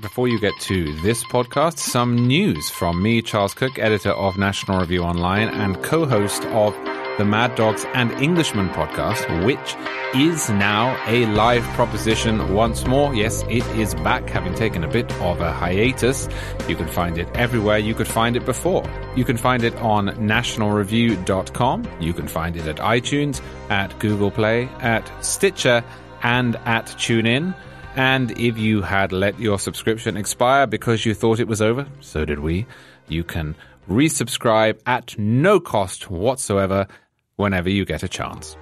Before you get to this podcast, some news from me, Charles Cooke, editor of National Review Online and co host of the Mad Dogs and Englishmen podcast, which is now a live proposition once more. Yes, it is back, having taken a bit of a hiatus. You can find it everywhere you could find it before. You can find it on nationalreview.com. You can find it at iTunes, at Google Play, at Stitcher, and at TuneIn. And if you had let your subscription expire because you thought it was over, so did we, you can resubscribe at no cost whatsoever whenever you get a chance.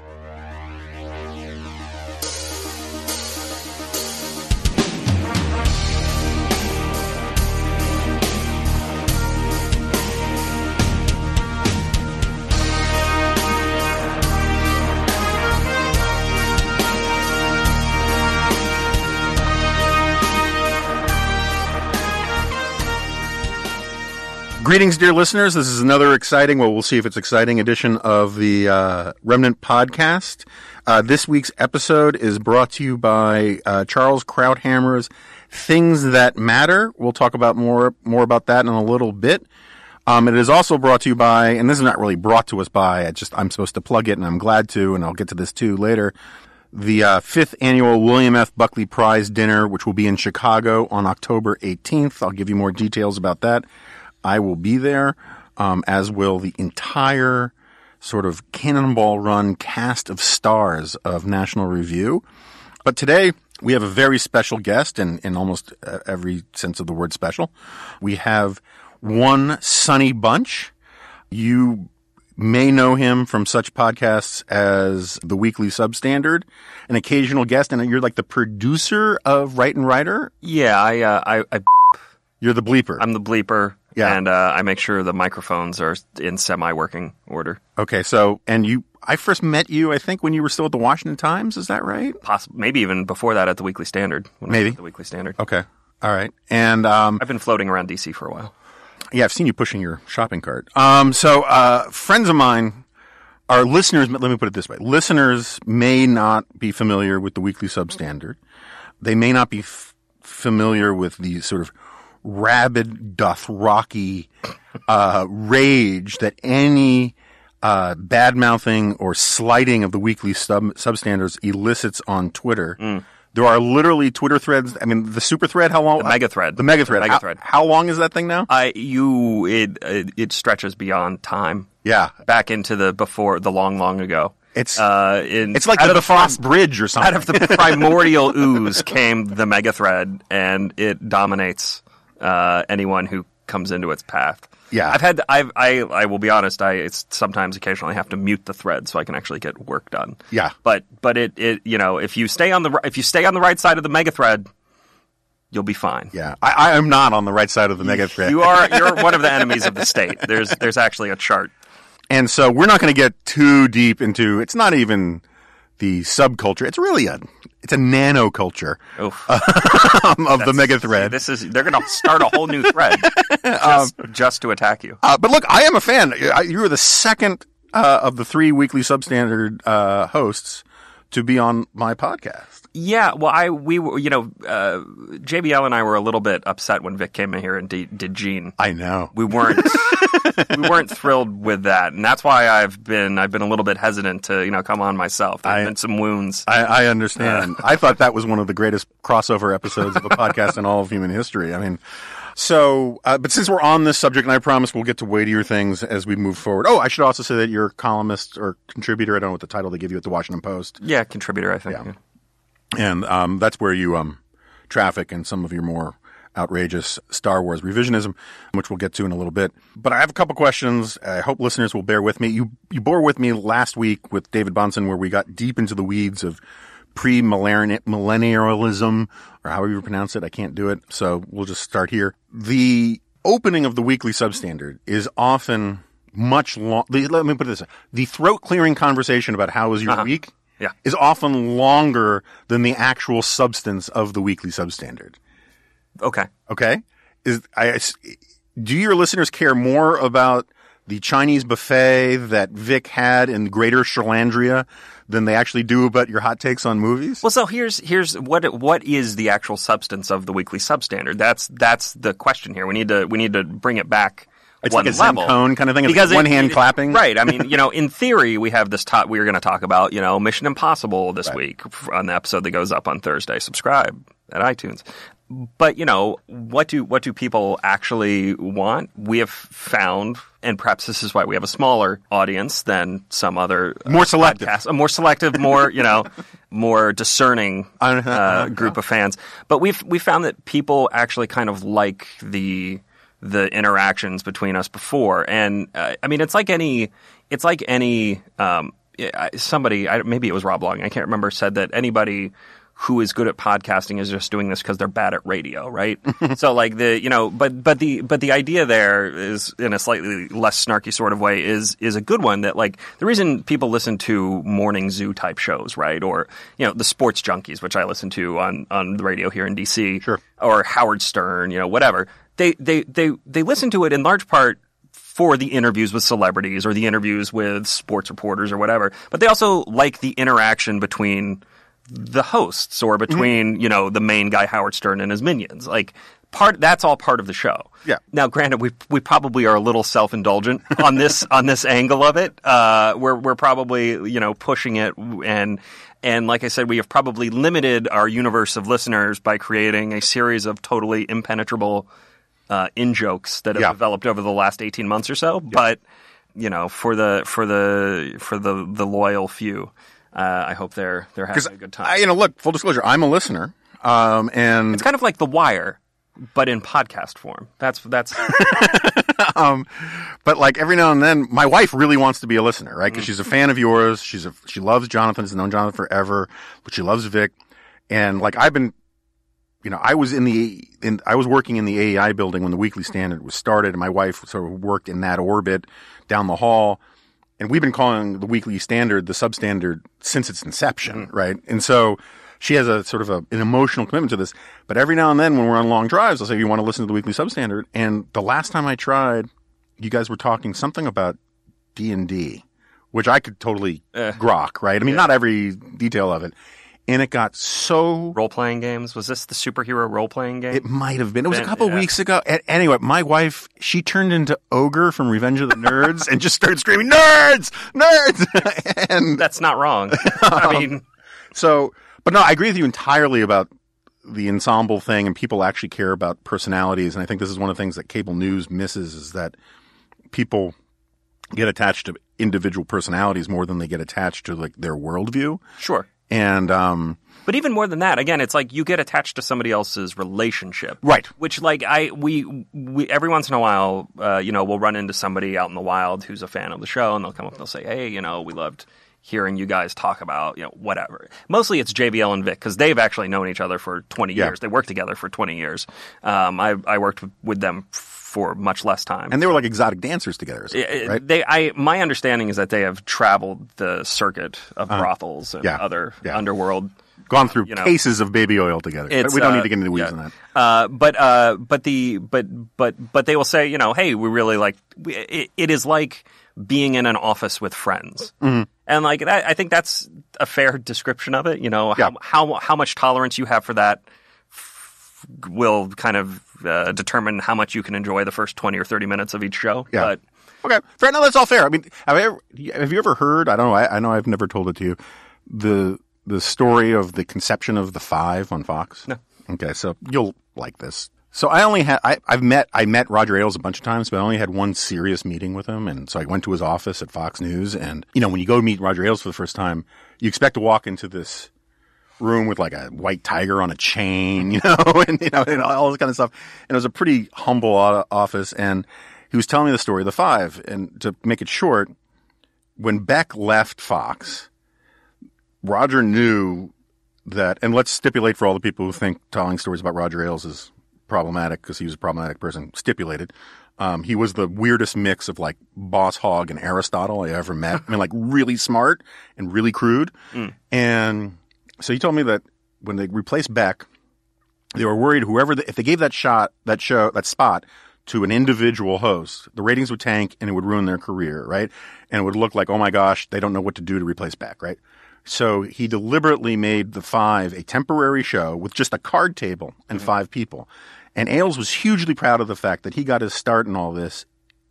Greetings, dear listeners. This is another exciting, well, we'll see if it's exciting edition of the uh, Remnant podcast. Uh, this week's episode is brought to you by uh, Charles Krauthammer's Things That Matter. We'll talk about more more about that in a little bit. Um, it is also brought to you by, and this is not really brought to us by. I just I'm supposed to plug it, and I'm glad to, and I'll get to this too later. The uh, fifth annual William F. Buckley Prize Dinner, which will be in Chicago on October 18th. I'll give you more details about that. I will be there, um, as will the entire sort of cannonball run cast of stars of National Review. But today we have a very special guest in, in almost uh, every sense of the word special. We have one Sonny Bunch. You may know him from such podcasts as the Weekly Substandard, an occasional guest, and you're like the producer of Write and Writer. Yeah, I, uh, I, I, You're the bleeper. I'm the bleeper. Yeah. And uh, I make sure the microphones are in semi-working order. Okay, so and you, I first met you, I think, when you were still at the Washington Times. Is that right? Possibly, maybe even before that at the Weekly Standard. When I was Maybe. the Weekly Standard. Okay, all right. And um, I've been floating around DC for a while. yeah, I've seen you pushing your shopping cart. Um, so uh, friends of mine, our listeners. Let me put it this way: listeners may not be familiar with the Weekly Substandard. They may not be f- familiar with the sort of rabid, doth rocky uh, rage that any uh, bad mouthing or slighting of the weekly sub substandards elicits on Twitter. There are literally Twitter threads. I mean, the super thread. How long? The mega thread. The mega thread. The mega thread. How, long is that thing now? I you it it, it stretches beyond time. yeah, Back into the before the long long ago. it's Uh, in, it's like out the of Bifrost Bridge or something. out of the primordial ooze came the mega thread, and it dominates uh, anyone who comes into its path. Yeah. I've had I've, I I will be honest. I it's sometimes occasionally have to mute the thread so I can actually get work done. Yeah. but but it it you know if you stay on the if you stay on the right side of the mega thread, you'll be fine. yeah, I, I am not on the right side of the mega thread. You are you're one of the enemies of the state. There's there's actually a chart. And so we're not going to get too deep into. It's not even the subculture. It's really a it's a nano culture Oof. um, of the mega thread. This is they're going to start a whole new thread just, just to attack you. Uh, but look, I am a fan. I- You were the second uh, of the three weekly substandard uh, hosts to be on my podcast. Yeah, well, I we were you know uh, JVL and I were a little bit upset when Vic came in here and did, did Gene. I know. We weren't we weren't thrilled with that, and that's why I've been I've been a little bit hesitant to you know come on myself. There's I- been some wounds. I, I understand. I thought that was one of the greatest crossover episodes of a podcast in all of human history. I mean, so, uh, but since we're on this subject, and I promise we'll get to weightier things as we move forward. Oh, I should also say that you're a columnist or contributor. I don't know what the title they give you at the Washington Post. yeah, contributor, I think. Yeah. And um, that's where you um, traffic in some of your more outrageous Star Wars revisionism, which we'll get to in a little bit. But I have a couple questions. I hope listeners will bear with me. You you bore with me last week with David Bahnsen, where we got deep into the weeds of pre-millennialism, or however you pronounce it. I can't do it, so we'll just start here. The opening of the weekly substandard is often much long. Let me put it this way: the throat clearing conversation about how was your week Yeah. is often longer than the actual substance of the weekly substandard. Okay. Okay, is I do your listeners care more about the Chinese buffet that Vic had in Greater Sherlandria than they actually do about your hot takes on movies? Well, so here's here's what what is the actual substance of the weekly substandard? That's that's the question here. We need to we need to bring it back It's one like a Zen level koan kind of thing. It's because like one it- hand it- clapping. Right. I mean, you know, in theory, we have this top. We are going to talk about you know Mission Impossible this week on the episode that goes up on Thursday. Subscribe at iTunes. But you know, what do what do people actually want? We have found, and perhaps this is why we have a smaller audience than some other uh, More selective. podcasts. a more selective, more you know, more discerning uh, group of fans. But we've we found that people actually kind of like the the interactions between us before, and uh, I mean, it's like any it's like any um, somebody I, maybe it was Rob Long I can't remember said that anybody who is good at podcasting is just doing this because they're bad at radio, right? so like the you know, but but the but the idea there is in a slightly less snarky sort of way is is a good one that like the reason people listen to morning zoo type shows, right? Or you know the sports junkies, which I listen to on on the radio here in DC, Sure. or Howard Stern, you know whatever. They they they they listen to it in large part for the interviews with celebrities or the interviews with sports reporters or whatever. But they also like the interaction between the hosts or between, you know, the main guy Howard Stern and his minions. Like part that's all part of the show. Yeah. Now granted we we probably are a little self-indulgent on this on this angle of it. Uh we're we're probably, you know, pushing it and and like I said, we have probably limited our universe of listeners by creating a series of totally impenetrable uh, in jokes that have Yeah. developed over the last 18 months or so. But you know, for the for the for the the loyal few, uh, I hope they're they're having a good time. I, you know, look, full disclosure, I'm a listener, um, and it's kind of like The Wire, but in podcast form. That's that's but like every now and then, my wife really wants to be a listener, right? Mm. Because she's a fan of yours. She's a she loves Jonathan. Has known Jonathan forever, but she loves Vic. And like I've been, you know, I was in the in I was working in the AEI building when the Weekly Standard was started, and my wife sort of worked in that orbit down the hall. And we've been calling the Weekly Standard the substandard since its inception, Mm. right? And so she has a sort of a, an emotional commitment to this. But every now and then, when we're on long drives, I'll say, if "You want to listen to the Weekly Substandard?" And the last time I tried, you guys were talking something about D and D, which I could totally grok, right? I mean, not every detail of it, and it got so. role playing games. Was this the superhero role playing game? It might have been. It was a couple yeah. weeks ago. Anyway, my wife she turned into ogre from Revenge of the Nerds and just started screaming, "Nerds, nerds!" and That's not wrong. I mean, So, but no, I agree with you entirely about the ensemble thing, and people actually care about personalities. And I think this is one of the things that cable news misses is that people get attached to individual personalities more than they get attached to like their worldview. sure. And um, But even more than that, again, it's like you get attached to somebody else's relationship, Right. Which, like, I we we every once in a while, uh, you know, we'll run into somebody out in the wild who's a fan of the show, and they'll come up and they'll say, "Hey, you know, we loved hearing you guys talk about, you know, whatever." Mostly, it's JVL and Vic because they've actually known each other for twenty Yeah. years. They worked together for twenty years. Um, I I worked with, with them for much less time. and they were like exotic dancers together, Uh, right? They, I, my understanding is that they have traveled the circuit of brothels and. Yeah. other Yeah. underworld Gone through you know, cases of baby oil together. But we don't uh, need to get into the weeds yeah. on that. Uh, but uh, but the but but but they will say, you know, hey, we really like. We, it, it is like being in an office with friends, Mm-hmm. and like that, I think that's a fair description of it. You know, Yeah. how how how much tolerance you have for that f- will kind of uh, determine how much you can enjoy the first twenty or thirty minutes of each show. Yeah. But Okay, fair. No, that's all fair. I mean, have, I ever, have you ever heard? I don't know. I, I know I've never told it to you. The the story of the conception of the Five on Fox. No. Okay, so you'll like this. So I only had I, I've met I met Roger Ailes a bunch of times, but I only had one serious meeting with him, and so I went to his office at Fox News, and you know when you go meet Roger Ailes for the first time, you expect to walk into this room with like a white tiger on a chain, you know, and you know, and all this kind of stuff. And it was a pretty humble office. And he was telling me the story of the five. And to make it short, when Beck left Fox, Roger knew that, and let's stipulate for all the people who think telling stories about Roger Ailes is problematic because he was a problematic person, stipulated. Um, he was the weirdest mix of like Boss Hogg and Aristotle I ever met. I mean, like really smart and really crude. And so he told me that when they replaced Beck, they were worried whoever the, if they gave that shot that show that spot to an individual host the ratings would tank and it would ruin their career right? And it would look like oh my gosh they don't know what to do to replace Beck right? So he deliberately made the five a temporary show with just a card table and mm-hmm. five people. And ailes was hugely proud of the fact that he got his start in all this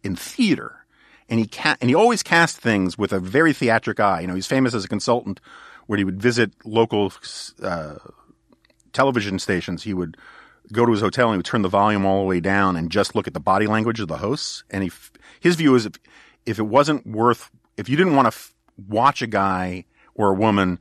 in theater. And he ca- and he always cast things with a very theatric eye. You know he's famous as a consultant where he would visit local uh, television stations, he would go to his hotel and he would turn the volume all the way down and just look at the body language of the hosts. And he, his view is if, if it wasn't worth, if you didn't want to f- watch a guy or a woman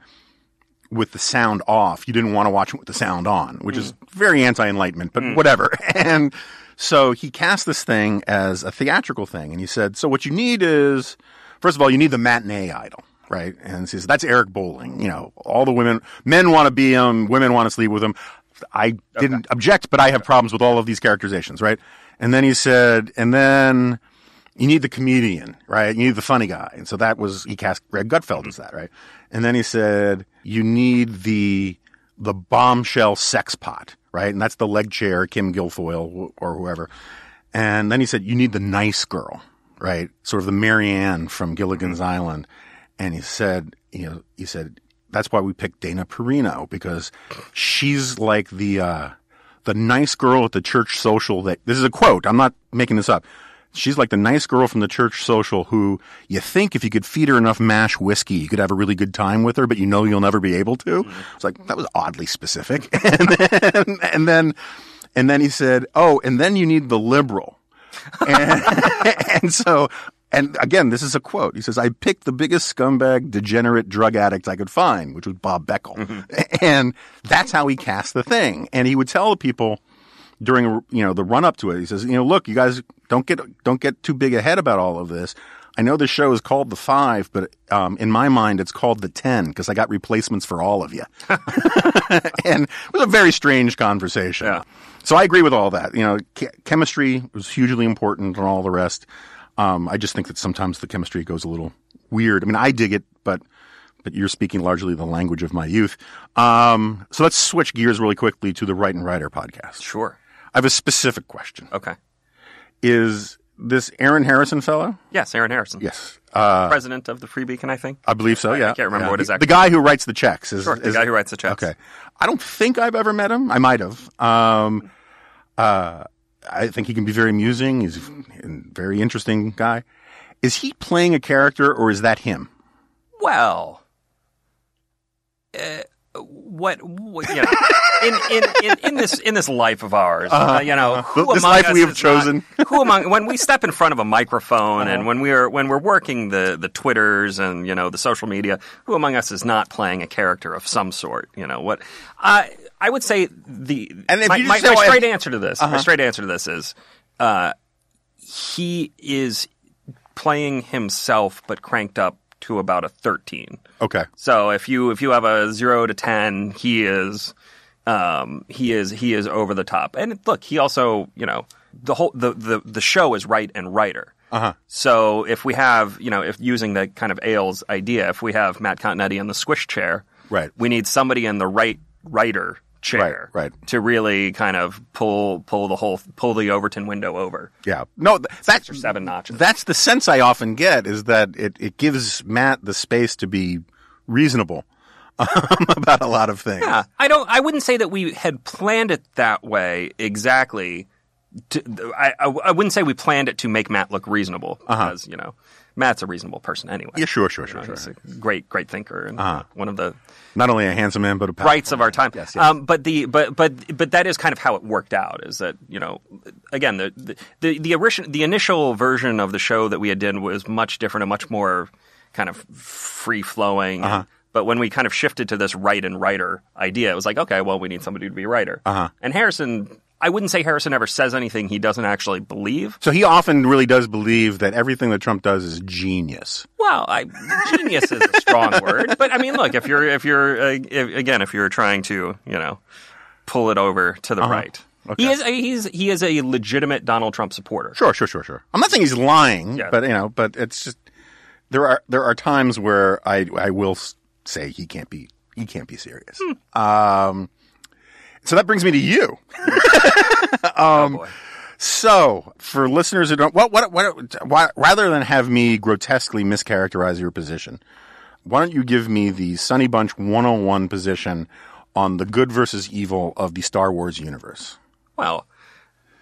with the sound off, you didn't want to watch it with the sound on, which is very anti-enlightenment, but whatever. And so he cast this thing as a theatrical thing. And he said, so what you need is, first of all, you need the matinee idol. Right. And he says, that's Eric Bolling. You know, all the women, men want to be him, women want to sleep with him. I didn't object, but I have problems with all of these characterizations. Right. And then he said, and then you need the comedian, right? You need the funny guy. And so that was, he cast Greg Gutfeld as that, right? And then he said, you need the, the bombshell sex pot, right? And that's the leg chair, Kim Guilfoyle or whoever. And then he said, you need the nice girl, right? Sort of the Mary Ann from Gilligan's Island. And he said, you know, he said, that's why we picked Dana Perino because she's like the, uh, the nice girl at the church social that, this is a quote, I'm not making this up. She's like the nice girl from the church social who you think if you could feed her enough mash whiskey, you could have a really good time with her, but you know you'll never be able to. It's like, that was oddly specific. and then, and then, and then he said, oh, and then you need the liberal. And, and so, and again, this is a quote. He says, I picked the biggest scumbag, degenerate drug addict I could find, which was Bob Beckel. And that's how he cast the thing. And he would tell the people during, you know, the run up to it, he says, you know, look, you guys don't get, don't get too big ahead about all of this. I know the show is called the five, but um, in my mind, it's called the ten because I got replacements for all of you. and it was a very strange conversation. Yeah. So I agree with all that. You know, che- chemistry was hugely important and all the rest. Um, I just think that sometimes the chemistry goes a little weird. I mean, I dig it, but but you're speaking largely the language of my youth. Um, so let's switch gears really quickly to the Write and Writer podcast. Sure. I have a specific question. Okay. Is this Aaron Harrison fellow? Yes, Aaron Harrison. Yes. Uh, President of the Free Beacon, I think. I believe so. yeah. I can't remember Yeah. what his the, actual- the guy who writes the checks is, Sure, the is- guy who writes the checks. Okay, I don't think I've ever met him. I might have. Um, uh, I think he can be very amusing. He's a very interesting guy. Is he playing a character or is that him? Well, uh, what, what you know, in, in, in, in this in this life of ours, uh, you know, who This among life we have is not- chosen. who among when we step in front of a microphone and when we're when we're working the the twitters and you know the social media, who among us is not playing a character of some sort? You know what? I I would say the And if my, you my, my straight answer to this, my straight answer to this is, uh, he is playing himself but cranked up to about a thirteen. Okay. So if you if you have a zero to ten, he is um, he is he is over the top. And look, he also you know the whole the the, the show is right and writer. Uh-huh. So if we have you know if using the kind of Ailes idea, if we have Matt Continetti in the squish chair, Right. we need somebody in the right writer chair, Right, right. to really kind of pull pull the whole pull the Overton window over. Yeah. No, th- that's or seven notches. That's the sense I often get is that it, it gives Matt the space to be reasonable um, about a lot of things. Yeah, I don't. I wouldn't say that we had planned it that way exactly. To, I, I I wouldn't say we planned it to make Matt look reasonable because you know Matt's a reasonable person anyway. Yeah, sure, sure, You sure, know, sure. He's a great, great thinker and one of the Not only a handsome man, but a brights of our time. Yes, yes. Um, but the but but but that is kind of how it worked out. Is that you know again the the the, the, original, the initial version of the show that we had done was much different and much more kind of free flowing. Uh-huh. But when we kind of shifted to this write and writer idea, it was like, okay, well, we need somebody to be a writer. Uh-huh. And Harrison, I wouldn't say Harrison ever says anything he doesn't actually believe. So he often really does believe that everything that Trump does is genius. Well, I, genius is a strong word, but I mean, look, if you're if you're uh, if, again, if you're trying to you know pull it over to Uh-huh. the right, Okay. He is a, he's he is a legitimate Donald Trump supporter. Sure, sure, sure, sure. I'm not saying he's lying, Yeah. but you know, but it's just there are there are times where I I will say he can't be he can't be serious. Um, so that brings me to you. oh boy. So, for listeners who don't, what, what, what, why, rather than have me grotesquely mischaracterize your position, why don't you give me the Sonny Bunch 101 position on the good versus evil of the Star Wars universe? Well,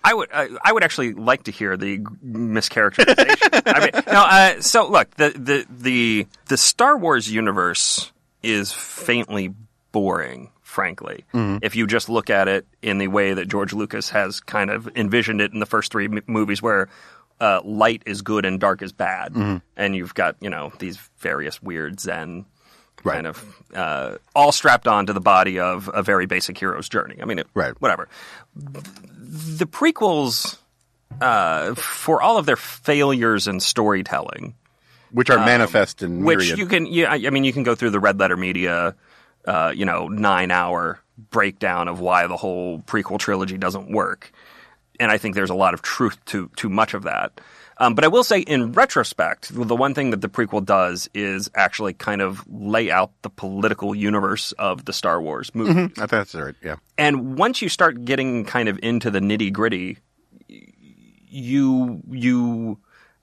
I would I, I would actually like to hear the mischaracterization. I mean, no. Uh, so look, the, the the the Star Wars universe is faintly boring. Frankly, if you just look at it in the way that George Lucas has kind of envisioned it in the first three m- movies, where uh, light is good and dark is bad, and you've got you know these various weird Zen Right. kind of uh, all strapped onto the body of a very basic hero's journey. I mean, it, Right. whatever the prequels, uh, for all of their failures in storytelling, Which are manifest in Um, which myriad. you can, yeah, I I mean, you can go through the Red Letter Media, uh, you know, nine hour breakdown of why the whole prequel trilogy doesn't work, and I think there's a lot of truth to to much of that. Um, but I will say, in retrospect, the one thing that the prequel does is actually kind of lay out the political universe of the Star Wars movie. I think that's right. Yeah. And once you start getting kind of into the nitty gritty, you you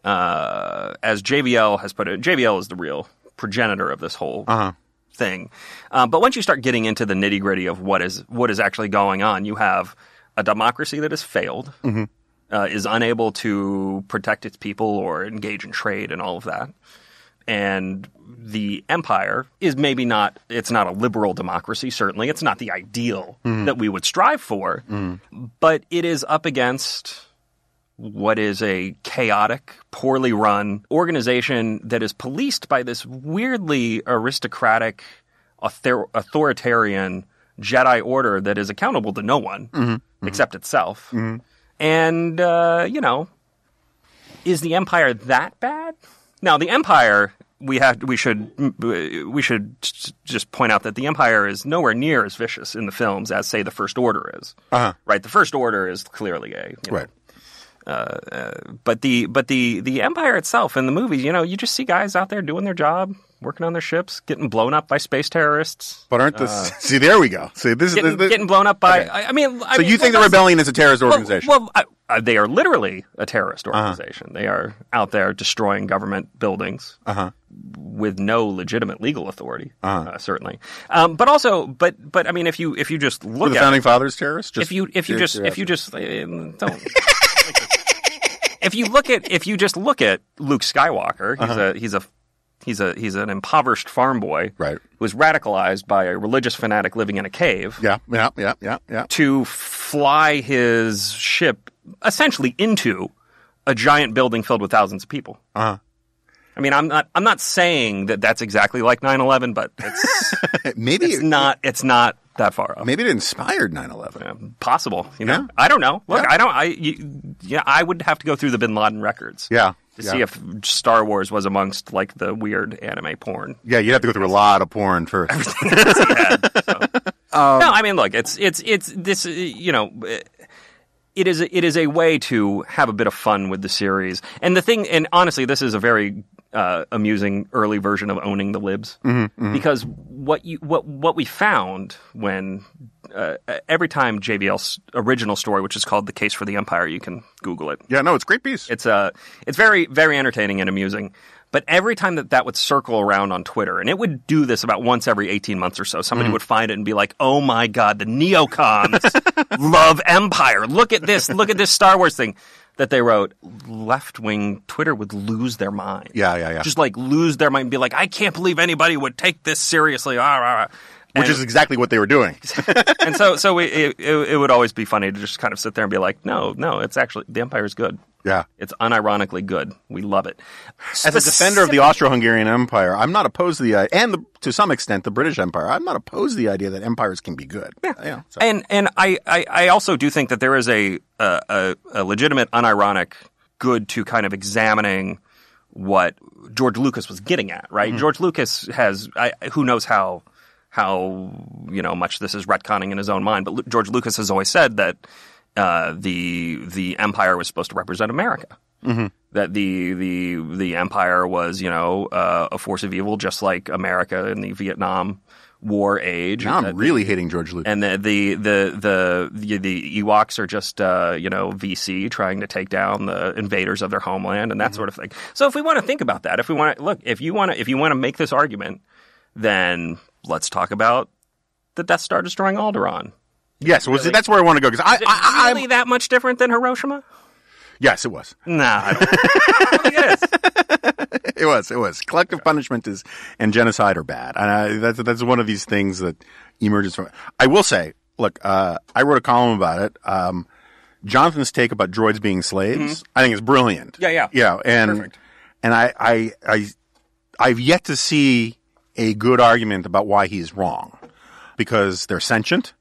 uh, as JVL has put it, JVL is the real progenitor of this whole thing. Um, but once you start getting into the nitty gritty of what is what is actually going on, you have a democracy that has failed, uh, is unable to protect its people or engage in trade and all of that. And the empire is maybe not, it's not a liberal democracy, certainly. It's not the ideal that we would strive for, but it is up against what is a chaotic, poorly run organization that is policed by this weirdly aristocratic, author- authoritarian Jedi order that is accountable to no one except itself. And, uh, you know, is the Empire that bad? Now, the Empire, we have, we should, we should just point out that the Empire is nowhere near as vicious in the films as, say, the First Order is. Uh-huh. Right? The First Order is clearly a you know, Right. But the but the the empire itself in the movies, you know, you just see guys out there doing their job, working on their ships, getting blown up by space terrorists, But aren't this, see, there we go. See, this Uh, getting, is, this, getting blown up by. I, I mean, I so mean, you think the well, rebellion is a terrorist organization? Well, I, uh, they are literally a terrorist Uh-huh. organization. They are out there destroying government buildings Uh-huh. with no legitimate legal authority, uh certainly. Um, but also, but but I mean, if you if you just Were look the at founding fathers terrorists? Just if you if you just if you just uh, don't if you look at if you just look at Luke Skywalker, he's Uh-huh. a he's a he's a he's an impoverished farm boy Right. who was radicalized by a religious fanatic living in a cave Yeah, yeah, yeah, yeah, yeah. to fly his ship essentially into a giant building filled with thousands of people. Uh-huh. I mean, I'm not I'm not saying that that's exactly like 9/11, but it's Maybe it's not it's not that far off. maybe it inspired 9/11. Uh, possible, you know. Yeah. I don't know. Look, Yeah. I don't. I you, yeah, I would have to go through the Bin Laden records. Yeah. To yeah. see if Star Wars was amongst like the weird anime porn. Yeah, you'd have to go through a lot of porn first. no, I mean, look, it's it's it's this. You know, it is it is a way to have a bit of fun with the series. And the thing, and honestly, this is a very uh, amusing early version of owning the libs because what you what what we found when uh, every time JVL's original story, which is called "The Case for the Empire," you can Google it. yeah, no, it's a great piece. It's uh, it's very very entertaining and amusing. But every time that that would circle around on Twitter, and it would do this about once every 18 months or so, somebody would find it and be like, oh my God, the neocons love Empire. Look at this. Look at this Star Wars thing that they wrote. Left wing Twitter would lose their mind. Yeah, yeah, yeah. Just like lose their mind and be like, I can't believe anybody would take this seriously. Ah, rah. Which And- is exactly what they were doing. and so, so it, it, it would always be funny to just kind of sit there and be like, no, no, it's actually, the Empire is good. Yeah. It's unironically good. We love it. As a defender of the Austro-Hungarian Empire, I'm not opposed to the uh, and the, to some extent the British Empire. I'm not opposed to the idea that empires can be good. Yeah. so- and and I, I, I also do think that there is a, a a a legitimate unironic good to kind of examining what George Lucas was getting at, right? George Lucas has I, who knows how how you know much this is retconning in his own mind, but George Lucas has always said that uh, the the empire was supposed to represent America. Mm-hmm. That the the the empire was you know uh, a force of evil, just like America in the Vietnam War age. Now I'm really hating George Lucas. and the the the the the, the Ewoks are just uh, you know VC trying to take down the invaders of their homeland and that Mm-hmm. sort of thing. So if we want to think about that, if we want to look, if you want to if you want to make this argument, then let's talk about the Death Star destroying Alderaan. yes, well, see, that's where I want to go because I, I, really I'm- that much different than Hiroshima? yes, it was. Nah, I don't, I don't think it was. It was. Collective punishment is and genocide are bad. And I, that's that's one of these things that emerges from. I will say, look, uh, I wrote a column about it. Um, Jonathan's take about droids being slaves, I think is brilliant. Mm-hmm. Yeah, yeah. yeah. And Perfect. and I, I I I've yet to see a good argument about why he's wrong, because they're sentient.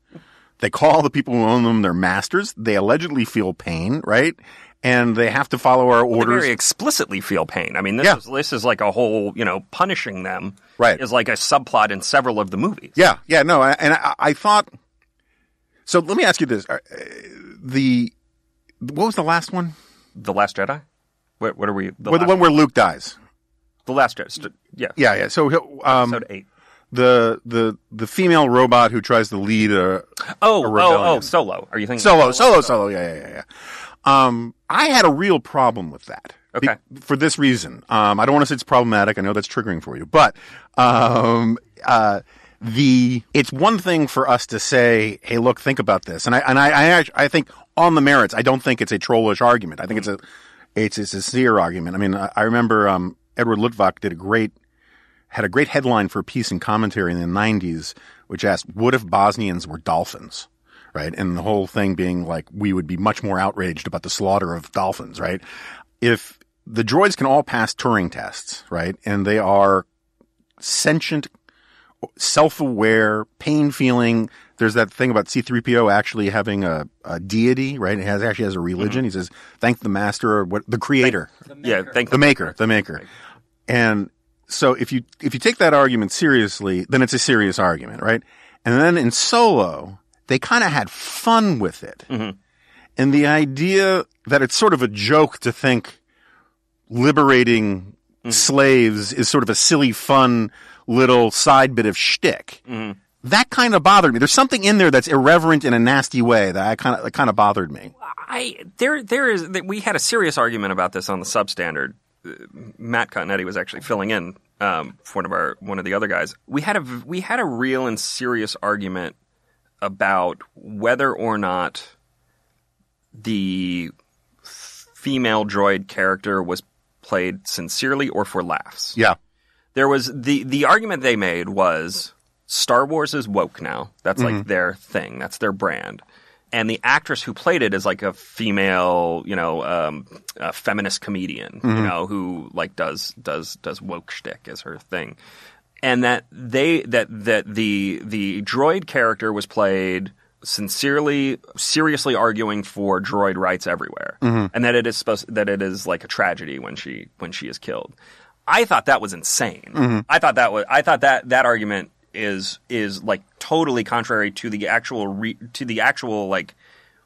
They call the people who own them their masters. They allegedly feel pain, right? And they have to follow our They orders. very explicitly feel pain. I mean, this Yeah. is this is like a whole you know punishing them. Right. Is like a subplot in several of the movies. Yeah, yeah, no, I- and I, I thought. So let me ask you this: uh, the what was the last one? The Last Jedi. What, what are we? The Well, the one where Luke dies. The last Jedi. Yeah. Yeah, yeah. So um, Episode eight. the the the female robot who tries to lead a Oh, a oh, oh, Solo. Are you thinking solo, solo, solo. Yeah, yeah, yeah, yeah. Um, I had a real problem with that. Be- Okay. for this reason, um, I don't want to say it's problematic. I know that's triggering for you, but um, uh, the it's one thing for us to say, "Hey, look, think about this," and I and I I, I think on the merits, I don't think it's a trollish argument. I think it's a it's a sincere argument. I mean, I, I remember um, Edward Luttwak did a great had a great headline for a piece in commentary in the 90s, which asked, What if Bosnians were dolphins? Right. And the whole thing being like, we would be much more outraged about the slaughter of dolphins, right? If the droids can all pass Turing tests, right? And they are sentient, self aware, pain feeling. There's that thing about C3PO actually having a, a deity, right? It has actually has a religion. He says, Thank the master or what, the creator Yeah. Thank the maker, the maker. And so if you if you take that argument seriously, then it's a serious argument, right? And then in Solo, they kind of had fun with it. Mm-hmm. And the idea that it's sort of a joke to think liberating mm-hmm. slaves is sort of a silly, fun little side bit of shtick. Mm-hmm. That kind of bothered me. There's something in there that's irreverent in a nasty way that I kind of that kind of bothered me. I there there is that we had a serious argument about this on the substandard. Uh, Matt Continetti was actually filling in um, for one of our one of the other guys. We had a we had a real and serious argument about whether or not the female droid character was played sincerely or for laughs. Yeah. There was the the argument they made was Star Wars is woke now. That's like mm-hmm. their thing. That's their brand. And the actress who played it is like a female, you know, um, a feminist comedian, you mm-hmm. know, who like does does does woke shtick as her thing. And that they that that the the droid character was played sincerely, seriously arguing for droid rights everywhere, mm-hmm. and that it is supposed that it is like a tragedy when she when she is killed. I thought that was insane. I thought that was I thought that that argument is is like totally contrary to the actual re, to the actual like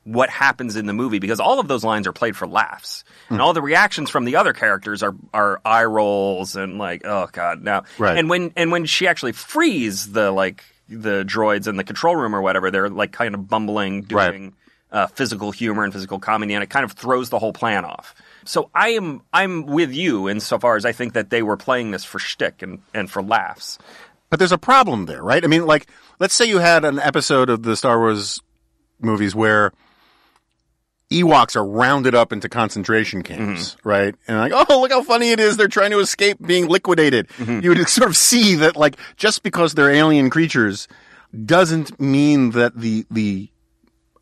what happens in the movie because all of those lines are played for laughs and all the reactions from the other characters are are eye rolls and like oh god now Right. and when and when she actually frees the like the droids in the control room or whatever they're like kind of bumbling Right. doing uh, physical humor and physical comedy and it kind of throws the whole plan off so I am I'm with you insofar as I think that they were playing this for shtick and, and for laughs. But there's a problem there, right? I mean, like, let's say you had an episode of the Star Wars movies where Ewoks are rounded up into concentration camps, mm-hmm. right? And like, oh, look how funny it is. They're trying to escape being liquidated. Mm-hmm. You would sort of see that, like, just because they're alien creatures doesn't mean that the, the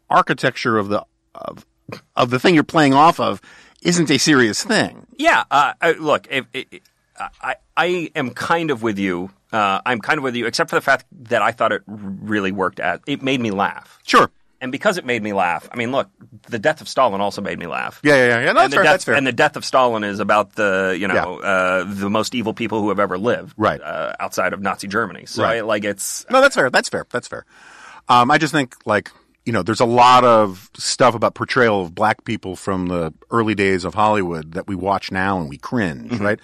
architecture of the, of, of the thing you're playing off of isn't a serious thing. Yeah, uh, I, look, if, if, I I am kind of with you. Uh, I'm kind of with you, except for the fact that I thought it really worked. At it made me laugh, Sure. and because it made me laugh, I mean, look, the death of Stalin also made me laugh. Yeah, yeah, yeah. yeah. No, that's fair. death, that's fair. And the death of Stalin is about the you know uh, the most evil people who have ever lived, Right. uh, outside of Nazi Germany. So Right. I, like it's No, that's fair. That's fair. That's fair. Um, I just think like you know, there's a lot of stuff about portrayal of black people from the early days of Hollywood that we watch now and we cringe, Mm-hmm. right?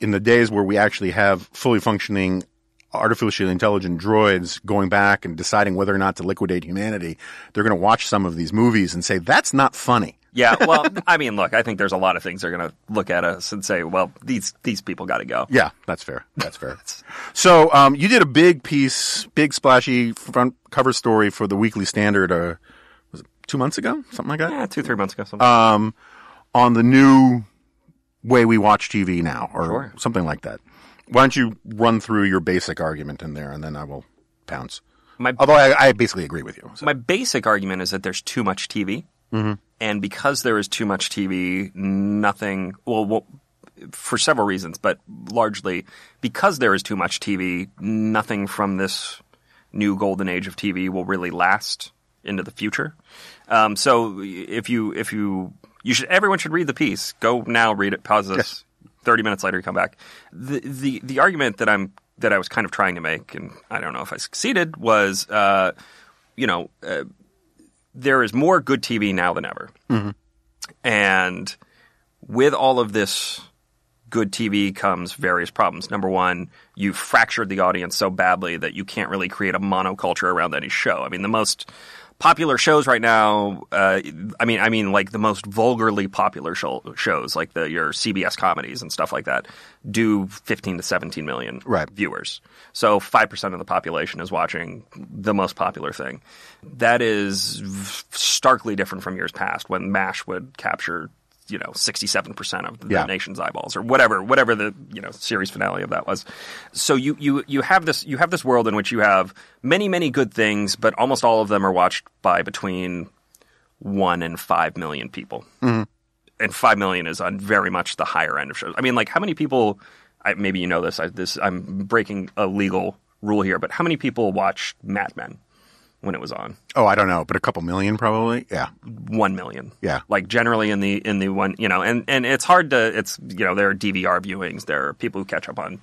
In the days where we actually have fully functioning artificially intelligent droids going back and deciding whether or not to liquidate humanity, they're going to watch some of these movies and say, that's not funny. Yeah, well, I mean, look, I think there's a lot of things they're going to look at us and say, well, these these people got to go. Yeah, that's fair. That's fair. so, um, you did a big piece, big splashy front cover story for the Weekly Standard, uh, was it two months ago? Something like that? Yeah, two, three months ago. Something. um, on the new way we watch TV now, or Sure. something like that. Why don't you run through your basic argument in there, and then I will pounce. my Although I, I basically agree with you. so. my basic argument is that there's too much TV, Mm-hmm. and because there is too much TV, nothing. Well, well, for several reasons, but largely because there is too much TV, nothing from this new golden age of TV will really last into the future. Um, so if you if you you should everyone should read the piece. Go now, read it. Pause this. Thirty minutes later, you come back. The the the argument that I'm that I was kind of trying to make, and I don't know if I succeeded, was uh, you know. Uh, there is more good TV now than ever. And with all of this good TV comes various problems. Number one, you've fractured the audience so badly that you can't really create a monoculture around any show. I mean, the most popular shows right now, uh, I mean, I mean, like the most vulgarly popular show, shows, like the your CBS comedies and stuff like that, do 15 to 17 million Right. viewers. So 5% of the population is watching the most popular thing. That is starkly different from years past when MASH would capture, you know, 67% of the Yeah. nation's eyeballs or whatever, whatever the, you know, series finale of that was. So you, you, you have this, you have this world in which you have many, many good things, but almost all of them are watched by between one and five million people. Mm-hmm. And five million is on very much the higher end of shows. I mean, like how many people? I, maybe you know this. I, this I'm breaking a legal rule here, but how many people watch Mad Men when it was on? oh, I don't know, but a couple million probably. Yeah. One million. Yeah. Like generally in the in the one, you know, and and it's hard to. It's you know there are DVR viewings. There are people who catch up on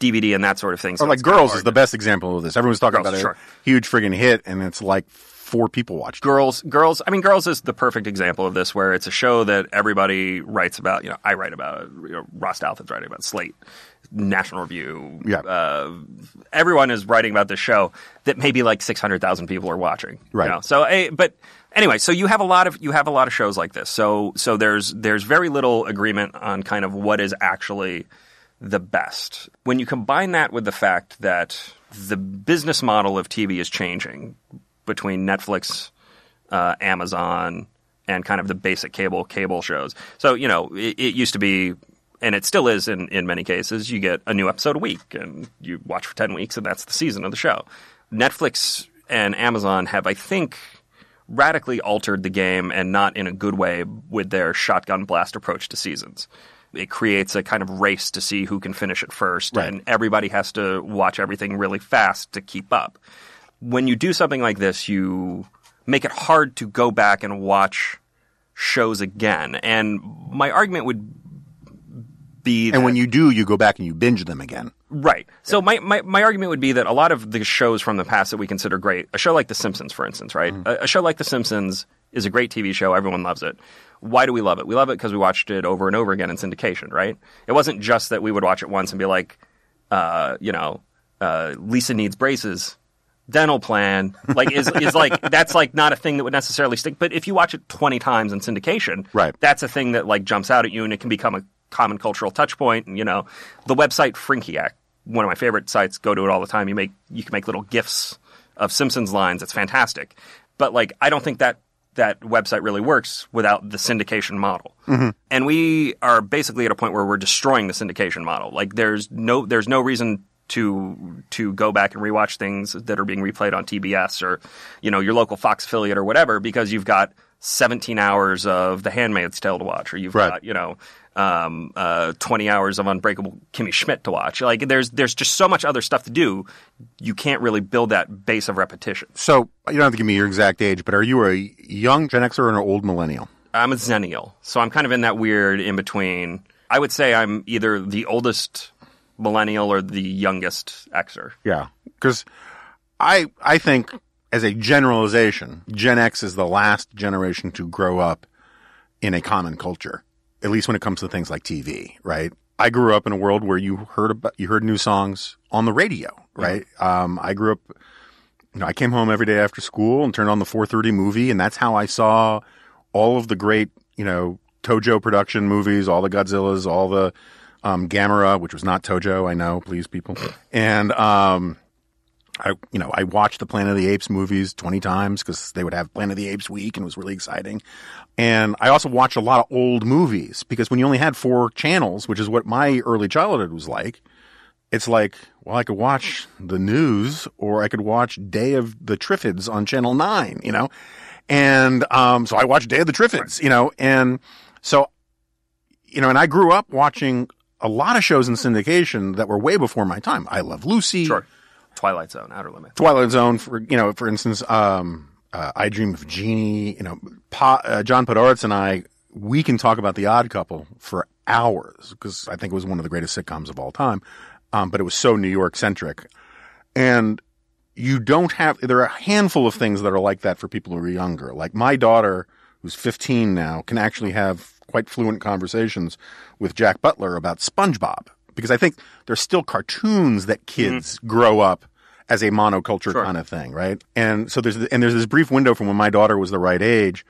DVD and that sort of thing. So Or like it's kind of Girls is the best example of this. Everyone's talking Girls, about a huge friggin' hit, and it's like four people watched. Girls, girls. I mean, Girls is the perfect example of this, where it's a show that everybody writes about. You know, I write about it. You know, Ross Douthat's writing about Slate, National Review. Yeah. Uh, everyone is writing about this show that maybe like six hundred thousand people are watching. you Right. know? So, eh, but anyway, so you have a lot of you have a lot of shows like this. So, so there's there's very little agreement on kind of what is actually the best. When you combine that with the fact that the business model of TV is changing between Netflix, uh, Amazon, and kind of the basic cable cable shows. So you know, it, it used to be, and it still is in in many cases. You get a new episode a week, and you watch for ten weeks, and that's the season of the show. Netflix and Amazon have, I think, radically altered the game, and not in a good way, with their shotgun blast approach to seasons. It creates a kind of race to see who can finish it first, Right. and everybody has to watch everything really fast to keep up when you do something like this, you make it hard to go back and watch shows again. And my argument would be And when you do, you go back and you binge them again. right. So my, my, my argument would be that a lot of the shows from the past that we consider great, a show like The Simpsons, for instance, right? A, a show like The Simpsons is a great TV show. Everyone loves it. Why do we love it? We love it because we watched it over and over again in syndication, right? It wasn't just that we would watch it once and be like, uh, you know, uh, Lisa needs braces. Dental plan, like is is like that's like not a thing that would necessarily stick. But if you watch it twenty times in syndication, Right. that's a thing that like jumps out at you, and it can become a common cultural touch point. And you know, the website Frinkiac, one of my favorite sites, go to it all the time. You make you can make little gifs of Simpsons lines. It's fantastic. But like, I don't think that that website really works without the syndication model. Mm-hmm. And we are basically at a point where we're destroying the syndication model. Like, there's no there's no reason to to go back and rewatch things that are being replayed on TBS or you know your local Fox affiliate or whatever because you've got 17 hours of The Handmaid's Tale to watch or you've Right. got you know um, uh, 20 hours of Unbreakable Kimmy Schmidt to watch. Like there's there's just so much other stuff to do. You can't really build that base of repetition. So you don't have to give me your exact age, but are you a young Gen Xer or an old millennial? I'm a xennial, so I'm kind of in that weird in between. I would say I'm either the oldest millennial or the youngest Xer. Yeah, because I I think as a generalization, Gen X is the last generation to grow up in a common culture, at least when it comes to things like TV, right? I grew up in a world where you heard about, you heard new songs on the radio, right? Um, I grew up, you know, I came home every day after school and turned on the 430 movie, and that's how I saw all of the great, you know, Toho production movies, all the Godzillas, all the um, Gamera, which was not Toho, I know, please people, and um, I, you know, I watched the Planet of the Apes movies 20 times because they would have Planet of the Apes week and it was really exciting. And I also watched a lot of old movies because when you only had four channels, which is what my early childhood was like, it's like, well, I could watch the news or I could watch Day of the Triffids on Channel 9, you know? And, um, so I watched Day of the Triffids, you know, and so, you know, and I grew up watching a lot of shows in syndication that were way before my time. I Love Lucy. Sure. Twilight Zone, Outer Limits. Twilight Zone, for you know, for instance, um, uh, I Dream of Jeannie. You know, pa, uh, John Podhoretz and I, we can talk about The Odd Couple for hours because I think it was one of the greatest sitcoms of all time. Um, but it was so New York centric, and you don't have. There are a handful of things that are like that for people who are younger. Like my daughter, who's 15 now, can actually have quite fluent conversations with Jack Butler about SpongeBob because I think there's still cartoons that kids mm-hmm. grow up as a monoculture sure. kind of thing, right? And so there's and there's this brief window from when my daughter was the right age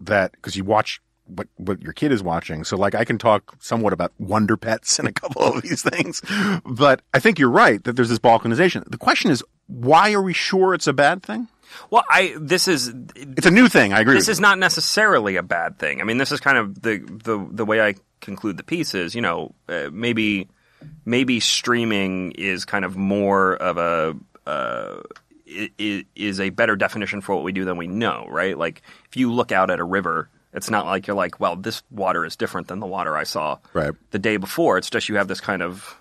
that because you watch what what your kid is watching. So like I can talk somewhat about Wonder Pets and a couple of these things, but I think you're right that there's this balkanization. The question is, why are we sure it's a bad thing? Well, I this is it's a new thing. I agree. This is not necessarily a bad thing. I mean, this is kind of the the the way I conclude the piece is, you know, uh, maybe maybe streaming is kind of more of a uh, is a better definition for what we do than we know, right? Like if you look out at a river, it's not like you're like, well, this water is different than the water I saw right. the day before. It's just you have this kind of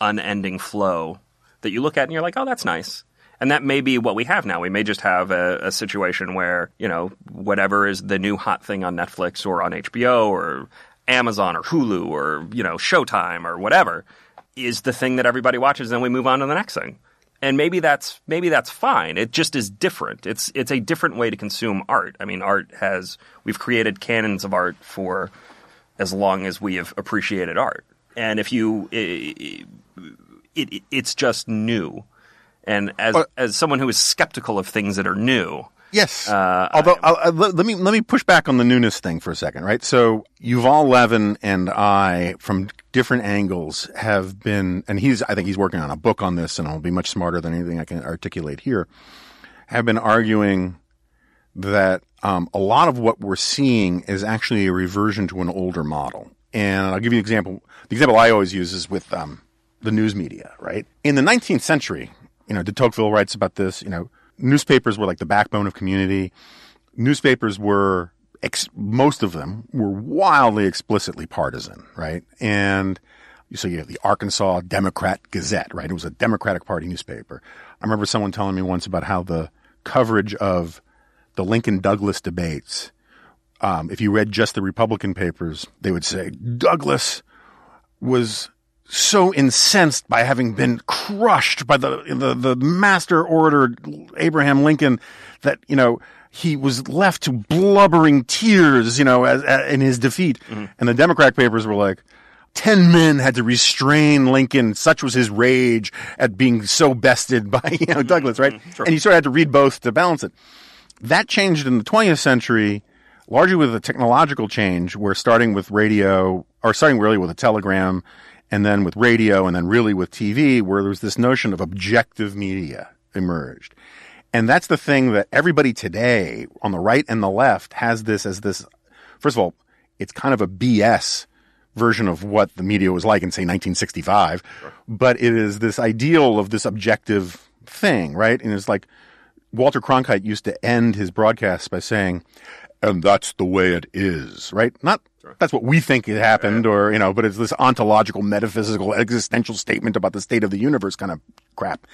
unending flow that you look at and you're like, oh, that's nice. And that may be what we have now. We may just have a, a, situation where, you know, whatever is the new hot thing on Netflix or on HBO or Amazon or Hulu or, you know, Showtime or whatever is the thing that everybody watches, and then we move on to the next thing. And maybe that's maybe that's fine. It just is different. It's it's a different way to consume art. I mean, art has we've created canons of art for as long as we have appreciated art. And if you it, it it's just new. And as as someone who is skeptical of things that are new, Yes. Uh, Although, I, let, let, me let me push back on the newness thing for a second, right? So Yuval Levin and I, from different angles, have been, and he's I think he's working on a book on this, and I'll be much smarter than anything I can articulate here. Have been arguing that um, a lot of what we're seeing is actually a reversion to an older model. And I'll give you an example. The example I always use is with um, the news media, right? In the 19th century, you know, de Tocqueville writes about this. You know, newspapers were like the backbone of community. Newspapers were, ex- most of them were wildly explicitly partisan, right? And so you have the Arkansas Democrat Gazette, right? It was a Democratic Party newspaper. I remember someone telling me once about how the coverage of the Lincoln Douglas debates, um, if you read just the Republican papers, they would say Douglas was so incensed by having been crushed by the, the, the master orator Abraham Lincoln that, you know, he was left to blubbering tears, you know, as, as in his defeat. Mm-hmm. And the Democrat papers were like, 10 men had to restrain Lincoln. Such was his rage at being so bested by, you know, Douglas, right? Mm-hmm. Sure. And you sort of had to read both to balance it. That changed in the 20th century, largely with a technological change where starting with radio, or starting really with a telegram and then with radio, and then really with TV, where there was this notion of objective media emerged. And that's the thing that everybody today on the right and the left has this as this. First of all, it's kind of a BS version of what the media was like in say 1965, sure. but it is this ideal of this objective thing, right? And it's like Walter Cronkite used to end his broadcasts by saying, and that's the way it is, right? Not. That's what we think it happened, or you know, but it's this ontological, metaphysical, existential statement about the state of the universe kind of crap.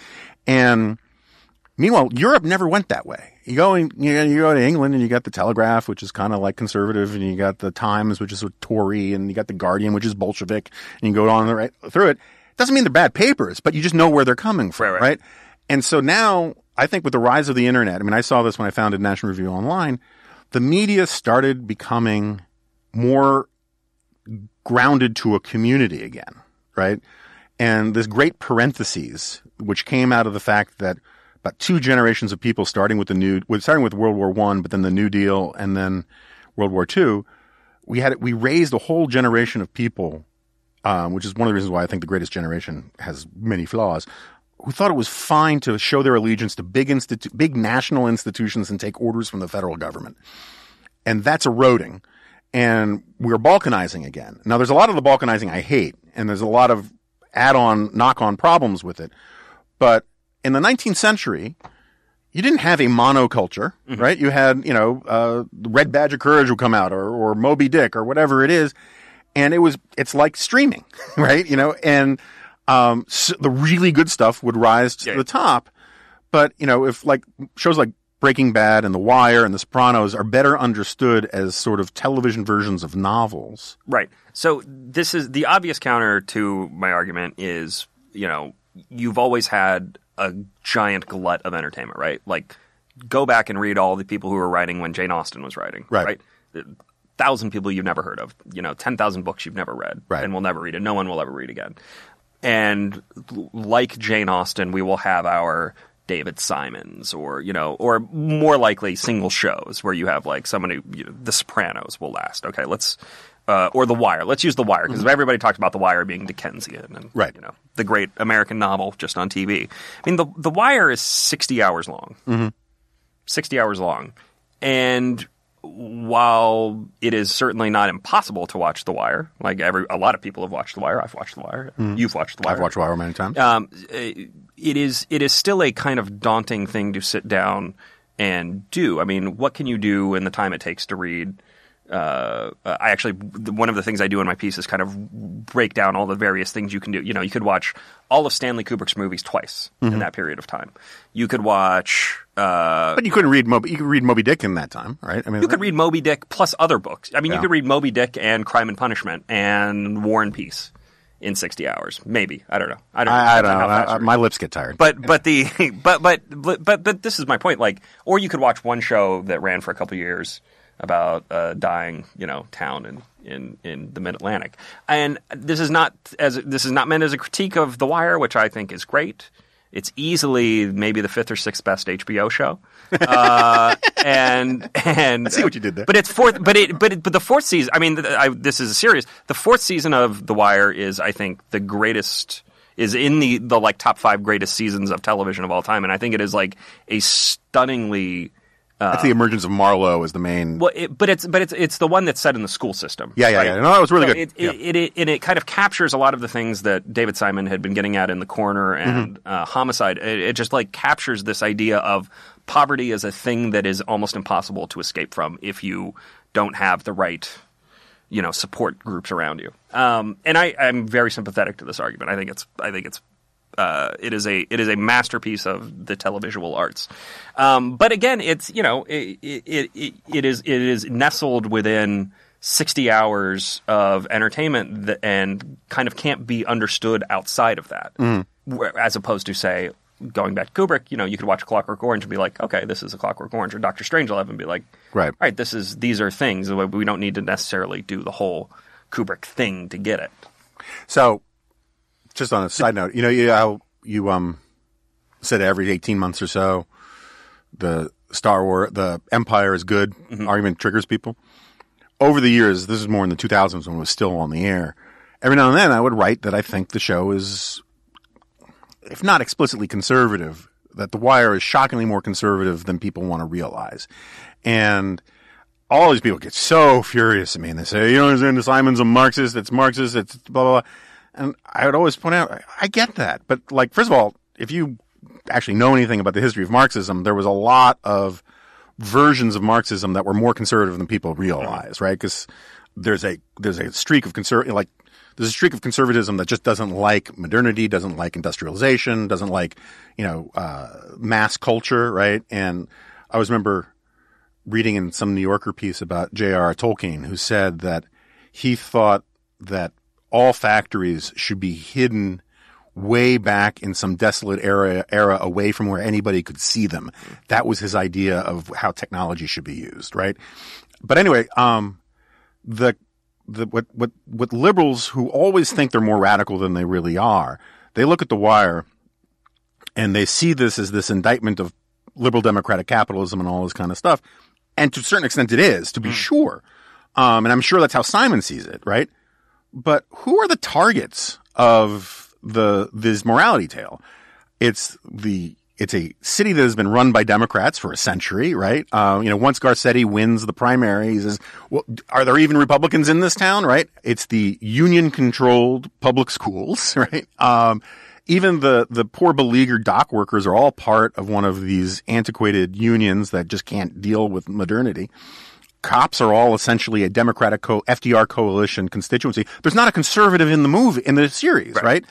And meanwhile, Europe never went that way. You go, in, you, you go to England and you got the Telegraph, which is kind of like conservative, and you got the Times, which is a Tory, and you got the Guardian, which is Bolshevik, and you go on the right through it. Doesn't mean they're bad papers, but you just know where they're coming from, right? right? And so now I think with the rise of the internet, I mean, I saw this when I founded National Review Online, the media started becoming more grounded to a community again, right? And this great parentheses, which came out of the fact that about two generations of people starting with the new, starting with World War One, but then the New Deal and then World War Two, we had, we raised a whole generation of people, um, which is one of the reasons why I think the greatest generation has many flaws, who thought it was fine to show their allegiance to big institu- big national institutions and take orders from the federal government. And that's eroding. And we're balkanizing again. Now there's a lot of the balkanizing I hate, and there's a lot of add-on, knock-on problems with it. But in the 19th century, you didn't have a monoculture, mm-hmm. right? You had, you know, uh, Red Badge of Courage would come out or, or Moby Dick or whatever it is. And it was, it's like streaming, right? You know, and, um, so the really good stuff would rise to yeah. the top. But, you know, if like shows like Breaking Bad and The Wire and The Sopranos are better understood as sort of television versions of novels. Right. So this is the obvious counter to my argument is, you know, you've always had a giant glut of entertainment, right? Like go back and read all the people who were writing when Jane Austen was writing, right? right? Thousand people you've never heard of, you know, ten thousand books you've never read, right. and will never read, and no one will ever read again. And like Jane Austen, we will have our David Simons, or you know, or more likely single shows where you have like someone who you know, The Sopranos will last. Okay, let's uh, or The Wire. Let's use The Wire because mm-hmm. everybody talks about The Wire being Dickensian and right. you know the great American novel just on TV. I mean, The The Wire is sixty hours long, mm-hmm. sixty hours long, and while it is certainly not impossible to watch The Wire, like every a lot of people have watched The Wire, I've watched The Wire, mm. you've watched The Wire, I've watched The Wire many times. Um, it is it is still a kind of daunting thing to sit down and do. I mean, what can you do in the time it takes to read? Uh, I actually one of the things I do in my piece is kind of break down all the various things you can do. You know, you could watch all of Stanley Kubrick's movies twice mm-hmm. in that period of time. You could watch, uh, but you couldn't read Moby. You could read Moby Dick in that time, right? I mean, you could read Moby Dick plus other books. I mean, yeah. you could read Moby Dick and Crime and Punishment and War and Peace in 60 hours. Maybe. I don't know. I don't, I, I don't know. I, my lips get tired. But but the but, but but but but this is my point like or you could watch one show that ran for a couple years about a dying, you know, town in in, in the Mid Atlantic. And this is not as this is not meant as a critique of The Wire, which I think is great. It's easily maybe the fifth or sixth best HBO show, uh, and and I see what you did there. But it's fourth. But it but it, but the fourth season. I mean, I, this is serious. The fourth season of The Wire is, I think, the greatest. Is in the the like top five greatest seasons of television of all time, and I think it is like a stunningly that's the emergence of Marlowe as the main. Well, it, but it's but it's it's the one that's set in the school system. Yeah, yeah, right? yeah. No, that was really so good. It, yeah. it, it, and it kind of captures a lot of the things that David Simon had been getting at in the corner and mm-hmm. uh, homicide. It, it just like captures this idea of poverty as a thing that is almost impossible to escape from if you don't have the right you know support groups around you. Um, and I, I'm very sympathetic to this argument. I think it's I think it's uh, it is a it is a masterpiece of the televisual arts. Um, but again, it's you know it, it, it, it is it is nestled within. 60 hours of entertainment and kind of can't be understood outside of that. Mm. As opposed to, say, going back to Kubrick, you know, you could watch Clockwork Orange and be like, okay, this is a Clockwork Orange, or Doctor Strangelove and be like, right, all right, this is these are things we don't need to necessarily do the whole Kubrick thing to get it. So just on a side note, you know, you, how you um said every eighteen months or so, the Star Wars, the Empire is good mm-hmm. argument triggers people. Over the years, this is more in the 2000s when it was still on the air. Every now and then, I would write that I think the show is, if not explicitly conservative, that The Wire is shockingly more conservative than people want to realize, and all these people get so furious at me and they say, you know, understand Simon's a Marxist, it's Marxist, it's blah, blah, blah. And I would always point out, I get that. But like, first of all, if you actually know anything about the history of Marxism, there was a lot of versions of Marxism that were more conservative than people realize, right? Because there's a, there's a streak of conservative, like, there's a streak of conservatism that just doesn't like modernity, doesn't like industrialization, doesn't like, you know, uh, mass culture, right? And I always remember reading in some New Yorker piece about J.R.R. Tolkien, who said that he thought that all factories should be hidden way back in some desolate era era away from where anybody could see them. That was his idea of how technology should be used, right? But anyway, um, the the what what what liberals who always think they're more radical than they really are, they look at the wire and they see this as this indictment of liberal democratic capitalism and all this kind of stuff. And to a certain extent, it is, to be sure. Um, and I'm sure that's how Simon sees it, right? But who are the targets of the this morality tale? It's the it's a city that has been run by Democrats for a century, right? Uh, you know, once Carcetti wins the primary, he says, "Well, are there even Republicans in this town?" Right? It's the union-controlled public schools, right? Um, even the the poor beleaguered dock workers are all part of one of these antiquated unions that just can't deal with modernity. Cops are all essentially a Democratic co- FDR coalition constituency. There's not a conservative in the movie in the series, right?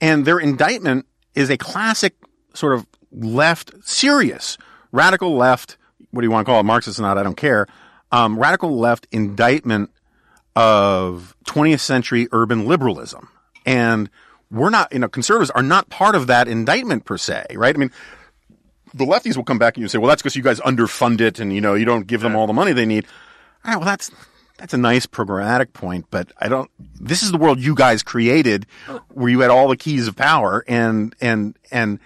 And their indictment is a classic sort of left, serious, radical left. What do you want to call it, Marxist or not? I don't care. Um, radical left indictment of 20th century urban liberalism. And we're not, you know, conservatives are not part of that indictment per se, right? I mean, the lefties will come back and you say, well, that's because you guys underfund it and, you know, you don't give them all the money they need. All right, well, that's, that's a nice programmatic point, but I don't, this is the world you guys created where you had all the keys of power and, and, and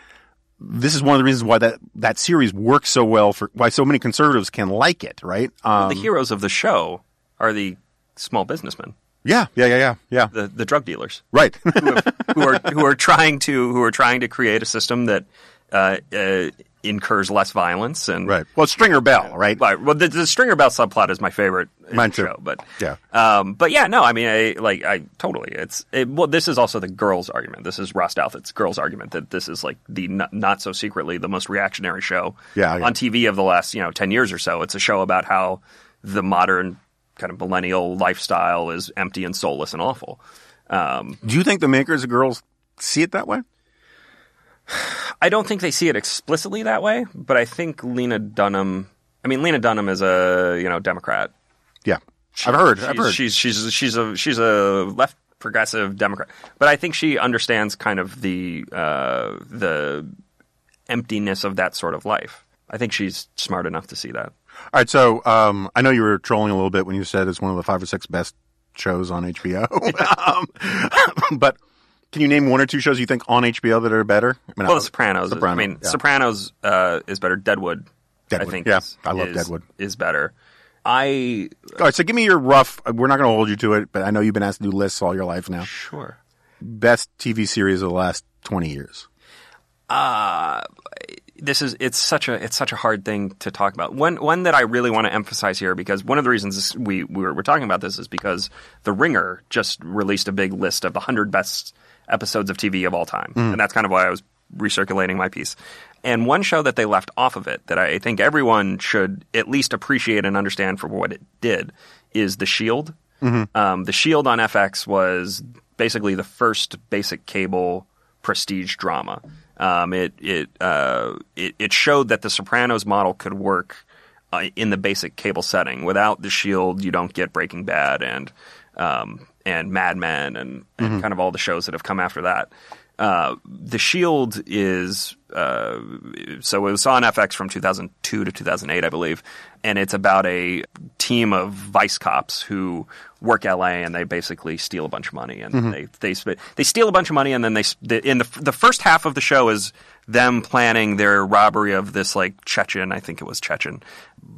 this is one of the reasons why that, that series works so well for, why so many conservatives can like it, right? Um, the heroes of the show are the small businessmen, yeah, yeah, yeah, yeah, yeah. the the drug dealers. Right. who, have, who are who are trying to who are trying to create a system that uh, uh, incurs less violence and right. Well, Stringer Bell, right? Right. Well, the, the Stringer Bell subplot is my favorite in Mine too. show, but Yeah. um, but yeah, no, I mean, I like, I totally. It's it, well, this is also the girls' argument. This is Ross Douthat's girls' argument that this is like the not, not so secretly the most reactionary show Yeah, yeah. on TV of the last you know ten years or so. It's a show about how the modern kind of millennial lifestyle is empty and soulless and awful. Um, Do you think the makers of girls see it that way? I don't think they see it explicitly that way, but I think Lena Dunham. I mean, Lena Dunham is a you know Democrat. Yeah. I've heard. I've She's, heard. she's she's she's a she's a left progressive Democrat, but I think she understands kind of the uh, the emptiness of that sort of life. I think she's smart enough to see that. All right. So, um, I know you were trolling a little bit when you said it's one of the five or six best shows on HBO. um, but can you name one or two shows you think on HBO that are better? I mean, Well, The Sopranos. is- I Sopranos, mean, yeah. Sopranos uh, is better. Deadwood, Deadwood, I think. yeah. is- I love is- Deadwood. Is better. I All right. So give me your rough, we're not going to hold you to it, but I know you've been asked to do lists all your life now. sure. Best TV series of the last 20 years. this is it's such a it's such a hard thing to talk about. One one that I really want to emphasize here because one of the reasons this, we we were, we're talking about this is because The Ringer just released a big list of the hundred best episodes of TV of all time, and that's kind of why I was recirculating my piece. And one show that they left off of it that I think everyone should at least appreciate and understand for what it did is The Shield. Um, the Shield on FX was basically the first basic cable prestige drama. Um, it it, uh, it it showed that the Sopranos model could work uh, in the basic cable setting. Without the Shield, you don't get Breaking Bad and um, and Mad Men and, and kind of all the shows that have come after that. Uh, the Shield is uh, so it was on FX from 2002 to 2008, I believe, and it's about a team of vice cops who work LA and they basically steal a bunch of money and they they they steal a bunch of money and then they in the the first half of the show is them planning their robbery of this like Chechen, I think it was Chechen,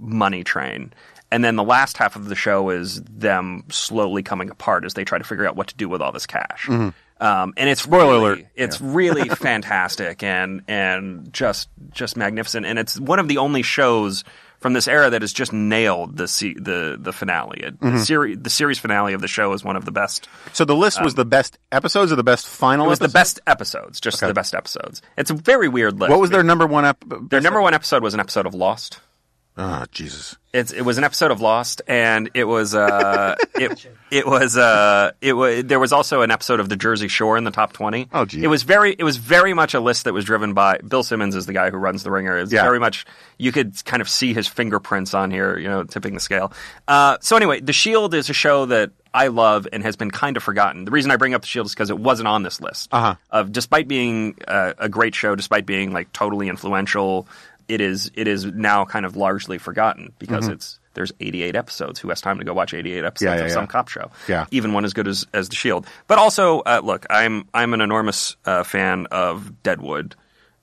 money train. And then the last half of the show is them slowly coming apart as they try to figure out what to do with all this cash. Um, and it's Spoiler really, alert. It's really fantastic and and just just magnificent. And it's one of the only shows from this era that has just nailed the se- the the finale. It, Mm-hmm. The series the series finale of the show is one of the best. So the list was the best episodes or the best final It was the best episodes, just the best episodes. It's a very weird list. What was their number one ep- their number one episode was an episode of Lost. Ah, Jesus. It's, it was an episode of Lost, and it was uh, it it was uh, it was there was also an episode of The Jersey Shore in the top twenty. Oh, gee. It was very it was very much a list that was driven by Bill Simmons is the guy who runs The Ringer. It's Yeah. very much you could kind of see his fingerprints on here, you know, tipping the scale. Uh, so anyway, The Shield is a show that I love and has been kind of forgotten. The reason I bring up The Shield is because it wasn't on this list. Uh-huh. Of despite being uh, a great show, despite being like totally influential, it is it is now kind of largely forgotten because it's there's 88 episodes. Who has time to go watch 88 episodes Mm-hmm. Yeah, yeah, of yeah. some cop show? Yeah. even one as good as as The Shield. But also, uh, look, I'm I'm an enormous uh, fan of Deadwood.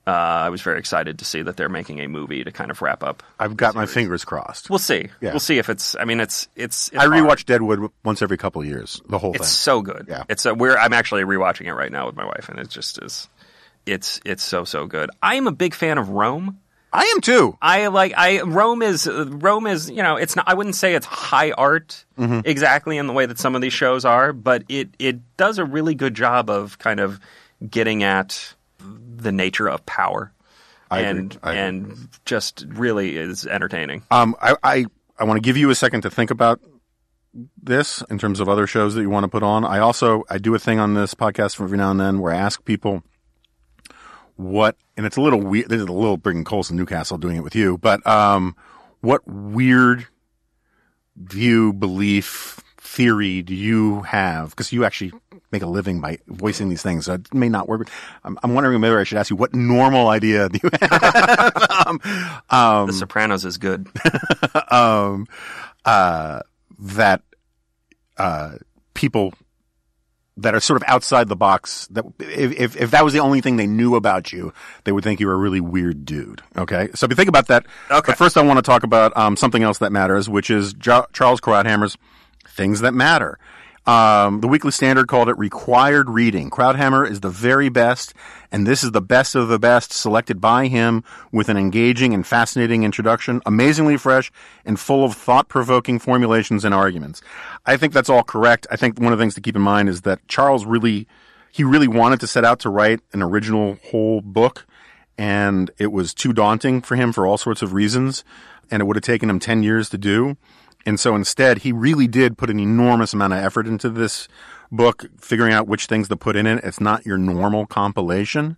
Uh, I was very excited to see that they're making a movie to kind of wrap up. I've got my fingers crossed. We'll see. Yeah. We'll see if it's. I mean, it's it's. it's I hard. rewatch Deadwood once every couple of years, the whole It's thing. It's so good. Yeah. It's a, we're I'm actually rewatching it right now with my wife, and it just is. It's it's so so good. I am a big fan of Rome. I am too. I like I Rome is Rome is you know it's not I wouldn't say it's high art Mm-hmm. exactly in the way that some of these shows are, but it it does a really good job of kind of getting at the nature of power. I agree. and and just really is entertaining. Um, I, I, I want to give you a second to think about this in terms of other shows that you want to put on. I also I do a thing on this podcast from every now and then where I ask people what, and it's a little weird. This is a little bringing Colson Newcastle doing it with you, but um, what weird view, belief, theory do you have? Because you actually make a living by voicing these things. So it may not work. I'm, I'm wondering maybe I should ask you what normal idea do you have? um, um, the Sopranos is good. um, uh, that uh, people that are sort of outside the box that if, if if that was the only thing they knew about you, they would think you were a really weird dude. Okay, so if you think about that, Okay. But first, I want to talk about um, something else that matters, which is jo- Charles Krauthammer's "Things That Matter." Um, the Weekly Standard called it required reading. Krauthammer is the very best, and this is the best of the best selected by him with an engaging and fascinating introduction, amazingly fresh and full of thought-provoking formulations and arguments. I think that's all correct. I think one of the things to keep in mind is that Charles really, he really wanted to set out to write an original whole book, and it was too daunting for him for all sorts of reasons, and it would have taken him 10 years to do. And so instead, he really did put an enormous amount of effort into this book, figuring out which things to put in it. It's not your normal compilation.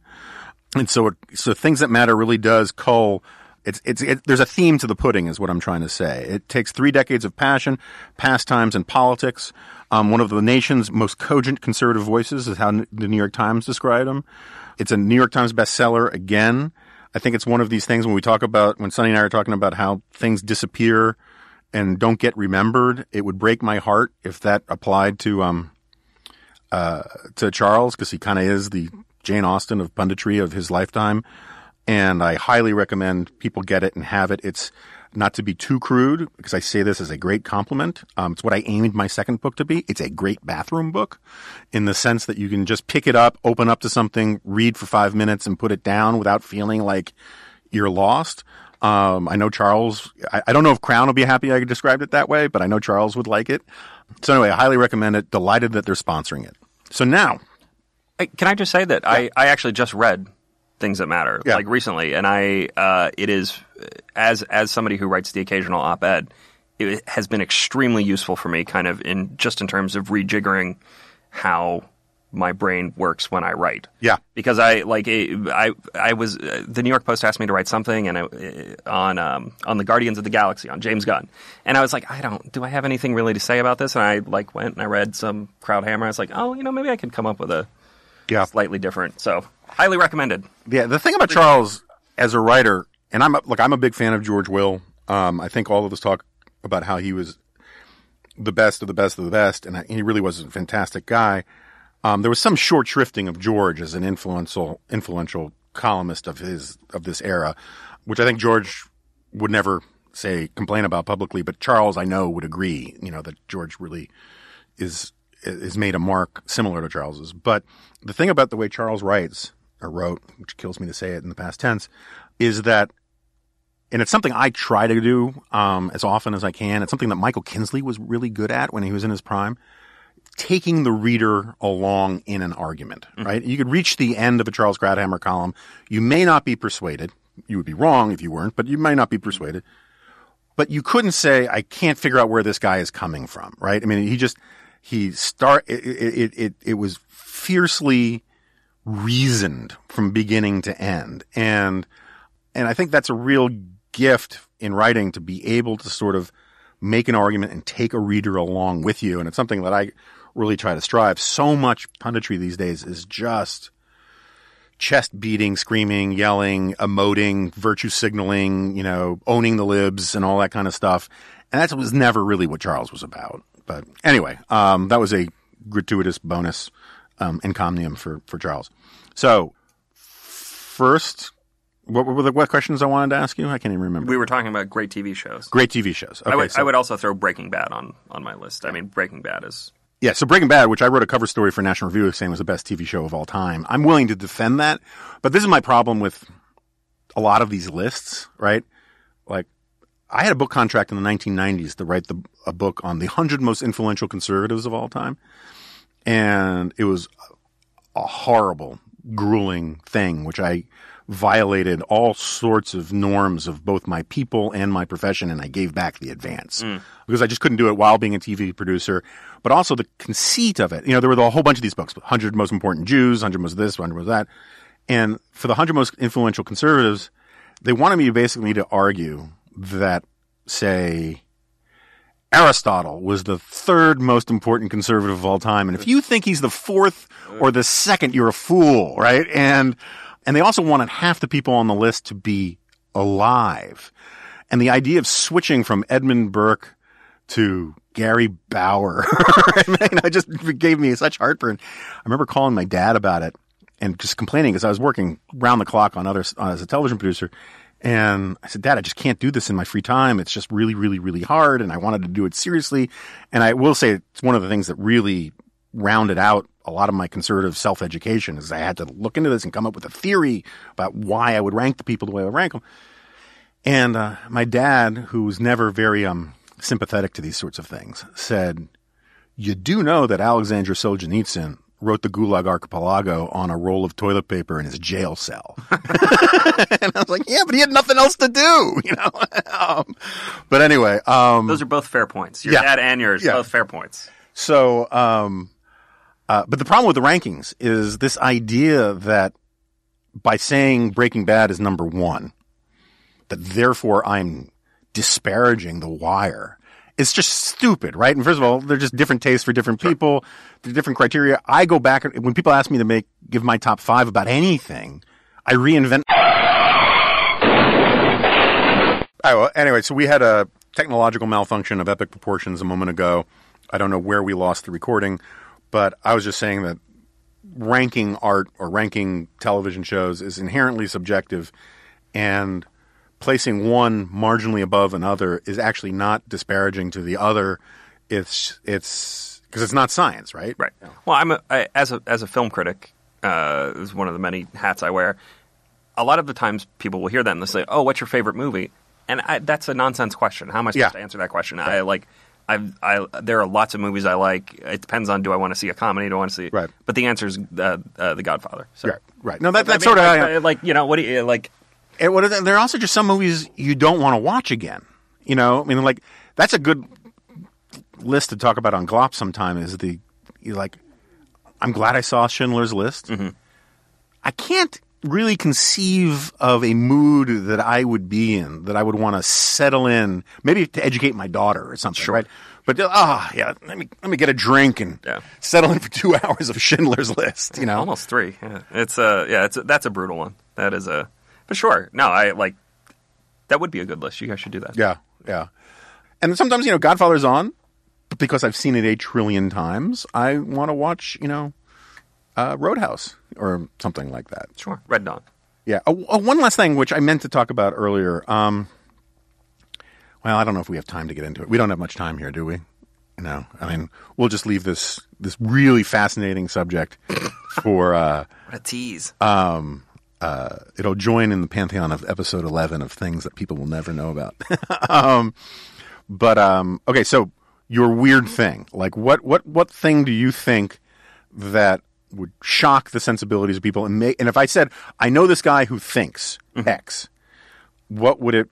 And so, it, so things that matter really does cull. It's, it's, it, there's a theme to the pudding, is what I'm trying to say. It takes three decades of passion, pastimes, and politics. Um, one of the nation's most cogent conservative voices is how the New York Times described him. It's a New York Times bestseller again. I think it's one of these things when we talk about, when Sonny and I are talking about how things disappear and don't get remembered. It would break my heart if that applied to um uh to Charles because he kind of is the Jane Austen of punditry of his lifetime, and I highly recommend people get it and have it. It's not to be too crude because I say this as a great compliment. Um, it's what I aimed my second book to be. It's a great bathroom book in the sense that you can just pick it up, open up to something, read for five minutes, and put it down without feeling like you're lost. Um, I know Charles. I, I don't know if Crown will be happy I described it that way, but I know Charles would like it. So anyway, I highly recommend it. Delighted that they're sponsoring it. So now, Hey, Can I just say that I, I actually just read things that matter Yeah. like recently, and I uh, it is as as somebody who writes the occasional op-ed, it has been extremely useful for me, kind of in just in terms of rejiggering how my brain works when I write. Yeah. because I like I I was uh, the New York Post asked me to write something and I, uh, on um, on the Guardians of the Galaxy on James Gunn, and I was like, I don't do I have anything really to say about this? And I like went and I read some Krauthammer. I was like, oh, you know, maybe I could come up with a yeah, slightly different. So highly recommended. Yeah, the thing about Charles as a writer, and I'm a, look, I'm a big fan of George Will. Um, I think all of us talk about how he was the best of the best of the best, and I, he really was a fantastic guy. Um, there was some short shrifting of George as an influential influential columnist of his of this era, which I think George would never say complain about publicly, but Charles I know would agree. You know that George really is is made a mark similar to Charles's. But the thing about the way Charles writes or wrote, which kills me to say it in the past tense, is that, and it's something I try to do um, as often as I can. It's something that Michael Kinsley was really good at when he was in his prime. Taking the reader along in an argument, mm-hmm. right? You could reach the end of a Charles Krauthammer column. You may not be persuaded. You would be wrong if you weren't, but you might not be mm-hmm. persuaded. But you couldn't say, I can't figure out where this guy is coming from, right? I mean, he just, he start, it, it, it, it was fiercely reasoned from beginning to end. And, and I think that's a real gift in writing to be able to sort of make an argument and take a reader along with you. And it's something that I really try to strive. So much punditry these days is just chest beating, screaming, yelling, emoting, virtue signaling, you know, owning the libs and all that kind of stuff. And that was never really what Charles was about. But anyway, um, that was a gratuitous bonus um, encomium for, for Charles. So, first, what were the what questions I wanted to ask you? I can't even remember. We were talking about great TV shows. Great TV shows. Okay, I would, so, I would also throw Breaking Bad on, on my list. I mean, Breaking Bad is yeah, so Breaking Bad, which I wrote a cover story for National Review saying was the best TV show of all time. I'm willing to defend that, but this is my problem with a lot of these lists, right? Like, I had a book contract in the 1990s to write the, a book on the 100 most influential conservatives of all time. And it was a horrible, grueling thing, which I violated all sorts of norms of both my people and my profession, and I gave back the advance mm. because I just couldn't do it while being a TV producer. But also the conceit of it. You know, there were a whole bunch of these books: 100 most important Jews, 100 most this, 100 most that. And for the 100 most influential conservatives, they wanted me basically to argue that, say, Aristotle was the third most important conservative of all time. And if you think he's the fourth or the second, you're a fool, right? And and they also wanted half the people on the list to be alive. And the idea of switching from Edmund Burke to Gary Bauer, you I just gave me such heartburn. I remember calling my dad about it and just complaining because I was working round the clock on other uh, as a television producer. And I said, Dad, I just can't do this in my free time. It's just really, really, really hard. And I wanted to do it seriously. And I will say it's one of the things that really rounded out a lot of my conservative self education is I had to look into this and come up with a theory about why I would rank the people the way I would rank them. And uh, my dad, who was never very um, sympathetic to these sorts of things, said, "You do know that Alexander Solzhenitsyn wrote the Gulag Archipelago on a roll of toilet paper in his jail cell." and I was like, "Yeah, but he had nothing else to do, you know." um, but anyway, um, those are both fair points. Your yeah, dad and yours, yeah. both fair points. So, um, uh, but the problem with the rankings is this idea that by saying Breaking Bad is number one, that therefore I'm disparaging The Wire. It's just stupid, right? And first of all, they're just different tastes for different people, sure. different criteria. I go back when people ask me to make give my top five about anything, I reinvent. Right, well, anyway, so we had a technological malfunction of epic proportions a moment ago. I don't know where we lost the recording. But I was just saying that ranking art or ranking television shows is inherently subjective, and placing one marginally above another is actually not disparaging to the other. It's it's because it's not science, right? Right. Well, I'm a, I, as a as a film critic, uh, is one of the many hats I wear. A lot of the times, people will hear that and they'll say, "Oh, what's your favorite movie?" And I, that's a nonsense question. How am I supposed yeah. to answer that question? I like I've, I, there are lots of movies I like. It depends on do I want to see a comedy? Do I want to see? Right. But the answer is uh, uh, The Godfather. So. Right. Right. No, that, that's I mean, sort of like you know what do you like? It, what are there are also just some movies you don't want to watch again. You know, I mean, like that's a good list to talk about on Glop sometime. Is the you like, I'm glad I saw Schindler's List. Mm-hmm. I can't really conceive of a mood that I would be in that I would want to settle in, maybe to educate my daughter or something, sure. right? But ah, oh, yeah, let me let me get a drink and yeah. settle in for two hours of Schindler's List. You know, almost three. Yeah. It's a yeah, it's a, that's a brutal one. That is a, sure, no, I like that would be a good list. You guys should do that. Yeah, yeah. And sometimes you know, Godfather's on, but because I've seen it a trillion times, I want to watch you know uh, Roadhouse or something like that. Sure, Red Dawn. Yeah. Uh, uh, one last thing, which I meant to talk about earlier. Um, well, I don't know if we have time to get into it. We don't have much time here, do we? No. I mean, we'll just leave this this really fascinating subject for uh, what a tease. Um, uh, it'll join in the pantheon of episode eleven of things that people will never know about. um, but um, okay, so your weird thing, like what what what thing do you think that would shock the sensibilities of people and make and if I said I know this guy who thinks mm-hmm. X, what would it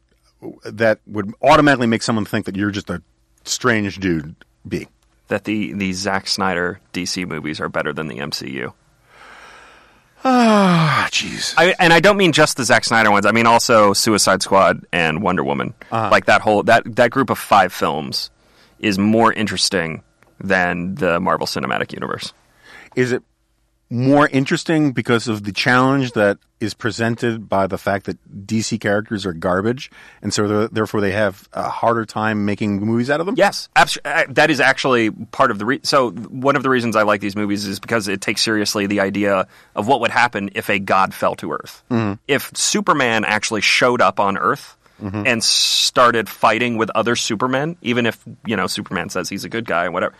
that would automatically make someone think that you're just a strange dude be? That the the Zack Snyder DC movies are better than the MCU. Ah, jeez. I, and I don't mean just the Zack Snyder ones. I mean also Suicide Squad and Wonder Woman. Uh-huh. Like that whole that that group of five films is more interesting than the Marvel Cinematic Universe. Is it more interesting because of the challenge that is presented by the fact that DC characters are garbage, and so therefore they have a harder time making movies out of them? Yes, abs- uh, that is actually part of the. Re- so one of the reasons I like these movies is because it takes seriously the idea of what would happen if a god fell to Earth. If Superman actually showed up on Earth and started fighting with other Supermen, even if you know Superman says he's a good guy and whatever,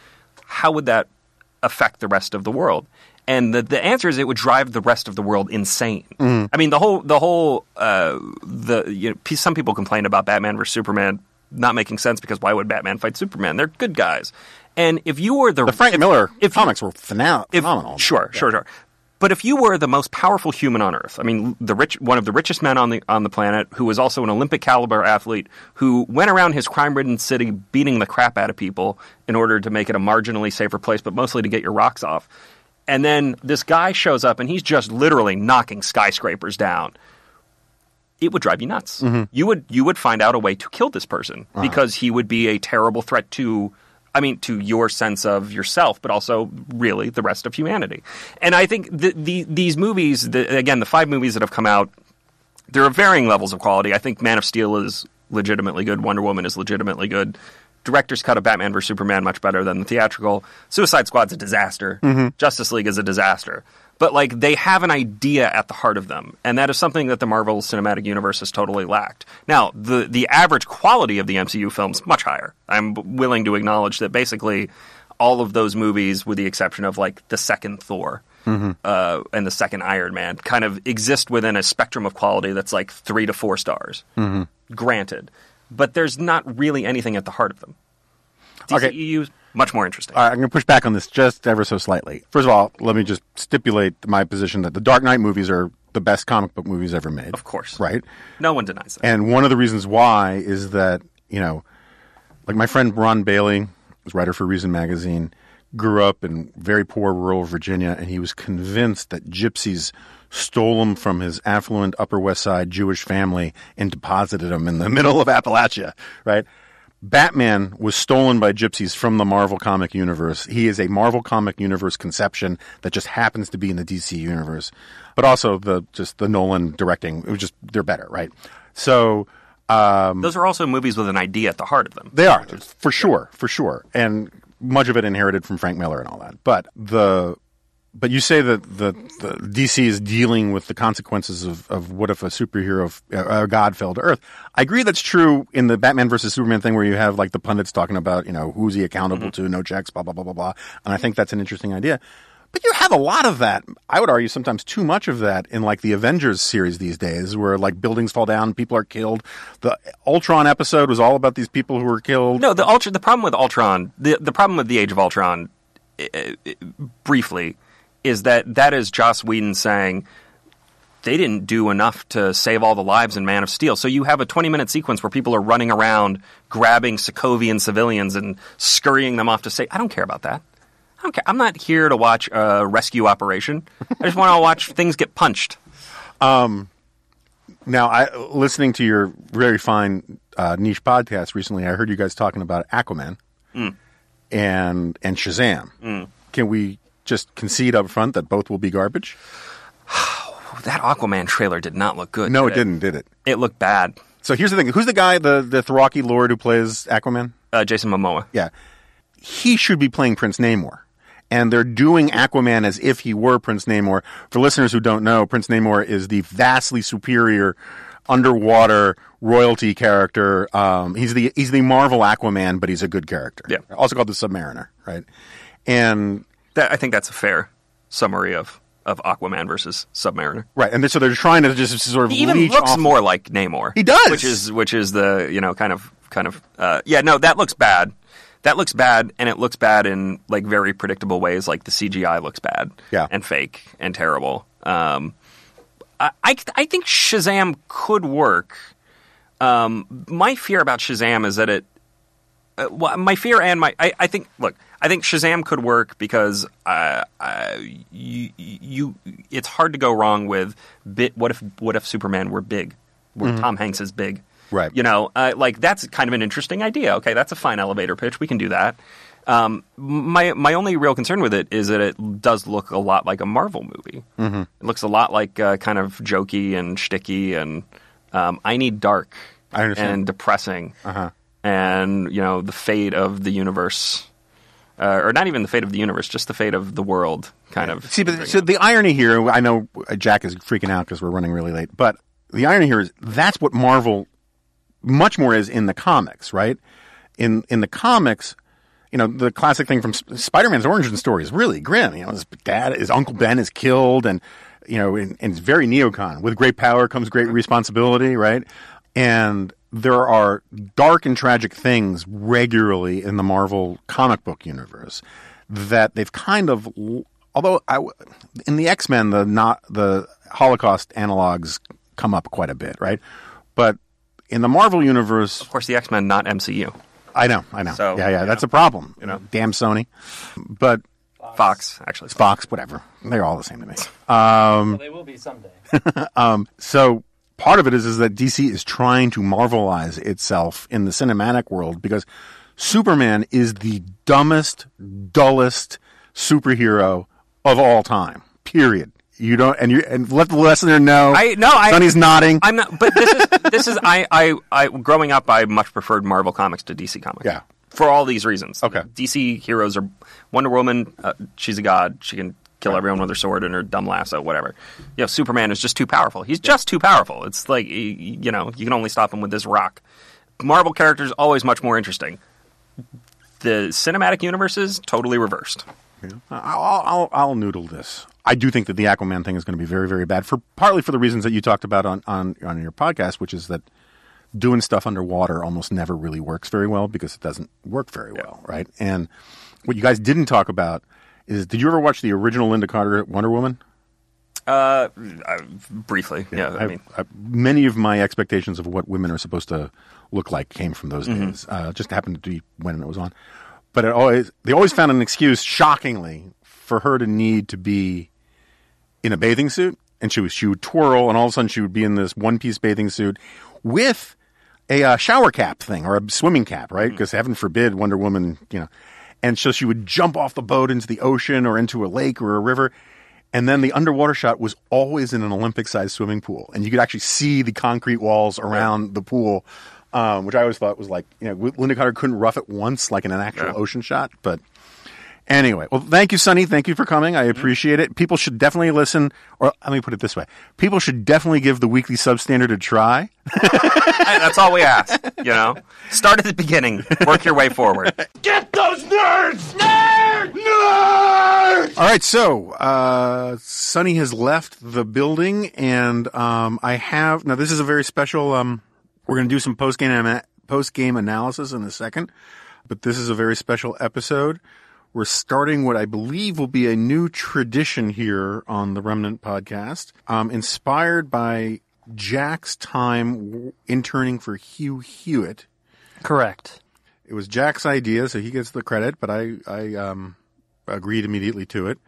how would that affect the rest of the world? And the, the answer is it would drive the rest of the world insane. I mean, the whole the whole uh, the you know, some people complain about Batman versus Superman not making sense because why would Batman fight Superman? They're good guys. And if you were the, The Frank if- Miller if you- comics were phena- if- phenomenal. Sure, sure, sure. But if you were the most powerful human on Earth, I mean, the rich, one of the richest men on the on the planet, who was also an Olympic caliber athlete, who went around his crime-ridden city beating the crap out of people in order to make it a marginally safer place, but mostly to get your rocks off. And then this guy shows up, and he's just literally knocking skyscrapers down. It would drive you nuts. Mm-hmm. You would you would find out a way to kill this person uh-huh. because he would be a terrible threat to I mean, to your sense of yourself, but also really the rest of humanity. And I think the, the, these movies, the, again, the five movies that have come out, there are varying levels of quality. I think Man of Steel is legitimately good. Wonder Woman is legitimately good. Director's cut of Batman vs Superman much better than the theatrical. Suicide Squad's a disaster. Mm-hmm. Justice League is a disaster. But like they have an idea at the heart of them, and that is something that the Marvel Cinematic Universe has totally lacked. Now, the the average quality of the MCU films much higher. I'm willing to acknowledge that basically all of those movies, with the exception of like the second Thor, mm-hmm. uh, and the second Iron Man kind of exist within a spectrum of quality that's like three to four stars. Mm-hmm. Granted, but there's not really anything at the heart of them. Okay. DCEU is much more interesting. Right, I'm going to push back on this just ever so slightly. First of all, let me just stipulate my position that the Dark Knight movies are the best comic book movies ever made. of course, Right? No one denies that. And one of the reasons why is that, you know, like my friend Ron Bailey, was writer for Reason magazine, grew up in very poor rural Virginia, and he was convinced that gypsies stole him from his affluent Upper West Side Jewish family and deposited him in the middle of Appalachia, right? Batman was stolen by gypsies from the Marvel comic universe. He is a Marvel comic universe conception that just happens to be in the DC universe. But also the just the Nolan directing, it was just they're better, right? So um, Those are also movies with an idea at the heart of them. they are for sure, for sure, and much of it inherited from Frank Miller and all that. But the but you say that the, the DC is dealing with the consequences of, of what if a superhero, uh, a god fell to Earth. I agree that's true in the Batman versus Superman thing where you have like the pundits talking about, you know, who's he accountable to, no checks, blah, blah, blah, blah, blah. And I think that's an interesting idea. But you have a lot of that. I would argue sometimes too much of that in like the Avengers series these days, where like buildings fall down, people are killed. The Ultron episode was all about these people who were killed. No, the Ultra, the problem with Ultron, the the problem with the Age of Ultron, uh, uh, briefly, is that that is Joss Whedon saying they didn't do enough to save all the lives in Man of Steel. So you have a 20 minute sequence where people are running around grabbing Sokovian civilians and scurrying them off to say, I don't care about that. I don't care. I'm not here to watch a rescue operation. I just want to watch things get punched. Um, now, I listening to your very fine uh, niche podcast recently, I heard you guys talking about Aquaman mm. and and Shazam. Mm. Can we just concede up front that both will be garbage? That Aquaman trailer did not look good. No, did it didn't, did it? It looked bad. So here's the thing: who's the guy, the the Dothraki Lord who plays Aquaman? Uh, Jason Momoa. Yeah, he should be playing Prince Namor. And they're doing Aquaman as if he were Prince Namor. For listeners who don't know, Prince Namor is the vastly superior underwater royalty character. Um, he's the he's the Marvel Aquaman, but he's a good character. Yeah. Also called the Submariner, right? And That, I think that's a fair summary of, of Aquaman versus Submariner. right, and so they're trying to just sort of He even looks off- more like Namor. He does! which is which is the you know kind of kind of uh, yeah no that looks bad. That looks bad, and it looks bad in like very predictable ways. Like the CGI looks bad, Yeah. and fake and terrible. Um, I, I I think Shazam could work. Um, my fear about Shazam is that it well, my fear and my I, I think look I think Shazam could work because uh, uh, you, you it's hard to go wrong with bit. What if what if Superman were big? Where Tom Hanks is big, Right. You know, uh, like that's kind of an interesting idea. Okay, that's a fine elevator pitch. We can do that. Um, my my only real concern with it is that it does look a lot like a Marvel movie. Mm-hmm. It looks a lot like uh, kind of jokey and shticky, and um, I need dark I understand. and depressing, Uh-huh. And you know the fate of the universe, uh, or not even the fate of the universe, just the fate of the world, kind of. See, but so the irony here, I know Jack is freaking out because we're running really late, but the irony here is that's what Marvel much more is in the comics, right? In in the comics, you know, the classic thing from Sp- Spider-Man's origin story is really grim. You know, his dad, his uncle Ben is killed, and you know, and, and it's very neocon. With great power comes great responsibility, right? And there are dark and tragic things regularly in the Marvel comic book universe that they've kind of, although I, in the X Men, the not the Holocaust analogs come up quite a bit, right? But in the Marvel universe, Of course, the X Men, not MCU. I know, I know. So, yeah, yeah, that's know. a problem. You know, damn Sony. But Fox, actually. Fox, whatever, they're all the same to me. well, they will be someday. Um, so part of it is is that DC is trying to marvelize itself in the cinematic world because Superman is the dumbest, dullest superhero of all time. Period. You don't, and you and let the listener know. I no, I Sonny's nodding. I'm not, but this is this is I, I I growing up, I much preferred Marvel comics to DC comics. Yeah. for all these reasons. Okay. DC heroes are Wonder Woman. Uh, she's a god. She can kill everyone with her sword and her dumb lasso, whatever. You know, Superman is just too powerful. He's just too powerful. It's like you know, you can only stop him with this rock. Marvel characters always much more interesting. The cinematic universe is totally reversed. I'll, I'll, I'll noodle this. I do think that the Aquaman thing is going to be very, very bad for partly for the reasons that you talked about on, on, on your podcast, which is that doing stuff underwater almost never really works very well because it doesn't work very well, right? And what you guys didn't talk about is did you ever watch the original Lynda Carter Wonder Woman? Uh, uh, briefly, yeah. I, I- mean, I- many of my expectations of what women are supposed to look like came from those days. Uh, just happened to be when it was on, but it always they always found an excuse, shockingly, for her to need to be in a bathing suit, and she was she would twirl, and all of a sudden she would be in this one piece bathing suit with a uh, shower cap thing or a swimming cap, right? Because heaven forbid Wonder Woman, you know. And so she would jump off the boat into the ocean or into a lake or a river. And then the underwater shot was always in an Olympic sized swimming pool. And you could actually see the concrete walls around the pool, um, which I always thought was like, you know, Lynda Carter couldn't rough it once, like in an actual Yeah. ocean shot. But anyway, well, thank you, Sonny. Thank you for coming. I appreciate it. People should definitely listen, or let me put it this way people should definitely give the weekly substandard a try. That's all we ask. You know, start at the beginning, work your way forward. Get those nerds! Nerds! Nerds! All right, so uh, Sonny has left the building, and um, I have now. This is a very special. Um, we're going to do some post game post game analysis in a second, but this is a very special episode. We're starting what I believe will be a new tradition here on the Remnant podcast, um, inspired by Jack's time w- interning for Hugh Hewitt. Correct. It was Jack's idea, so he gets the credit, but I, I um, agreed immediately to it.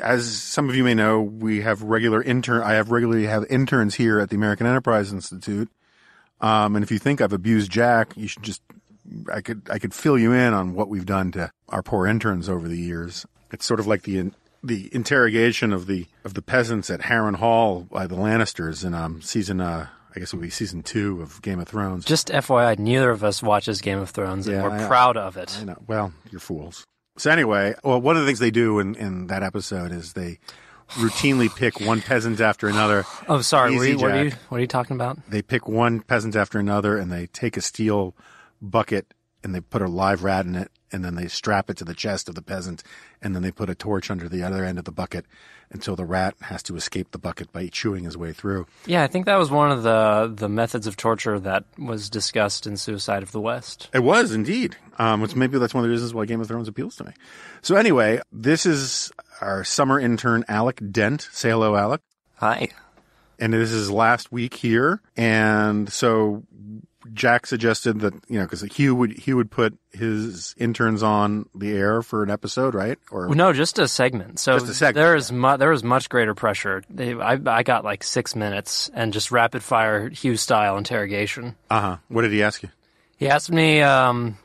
As some of you may know, we have regular intern. I have regularly have interns here at the American Enterprise Institute. Um, and if you think I've abused Jack, you should just I could I could fill you in on what we've done to our poor interns over the years. It's sort of like the the interrogation of the of the peasants at Harrenhal by the Lannisters in um, season uh, I guess it would be season two of Game of Thrones. Just FYI, neither of us watches Game of Thrones, and Yeah, we're I proud of it. I know. Well, you're fools. So anyway, well, one of the things they do in, in that episode is they routinely pick one peasant after another. Oh, sorry. Easy, you, what, are you, what are you talking about? They pick one peasant after another, and they take a steel bucket and they put a live rat in it, and then they strap it to the chest of the peasant, and then they put a torch under the other end of the bucket until the rat has to escape the bucket by chewing his way through. Yeah, I think that was one of the the methods of torture that was discussed in Suicide of the West. It was indeed. Um, which maybe that's one of the reasons why Game of Thrones appeals to me. So anyway, this is our summer intern, Alec Dent. Say hello, Alec. Hi. and this is last week here. And so Jack suggested that you know because Hugh would he would put his interns on the air for an episode, right? Or Well, no, just a segment. So Just a segment, there is mu- there was much greater pressure. They, I I got like six minutes and just rapid fire Hugh style interrogation. uh huh. What did he ask you? He asked me um,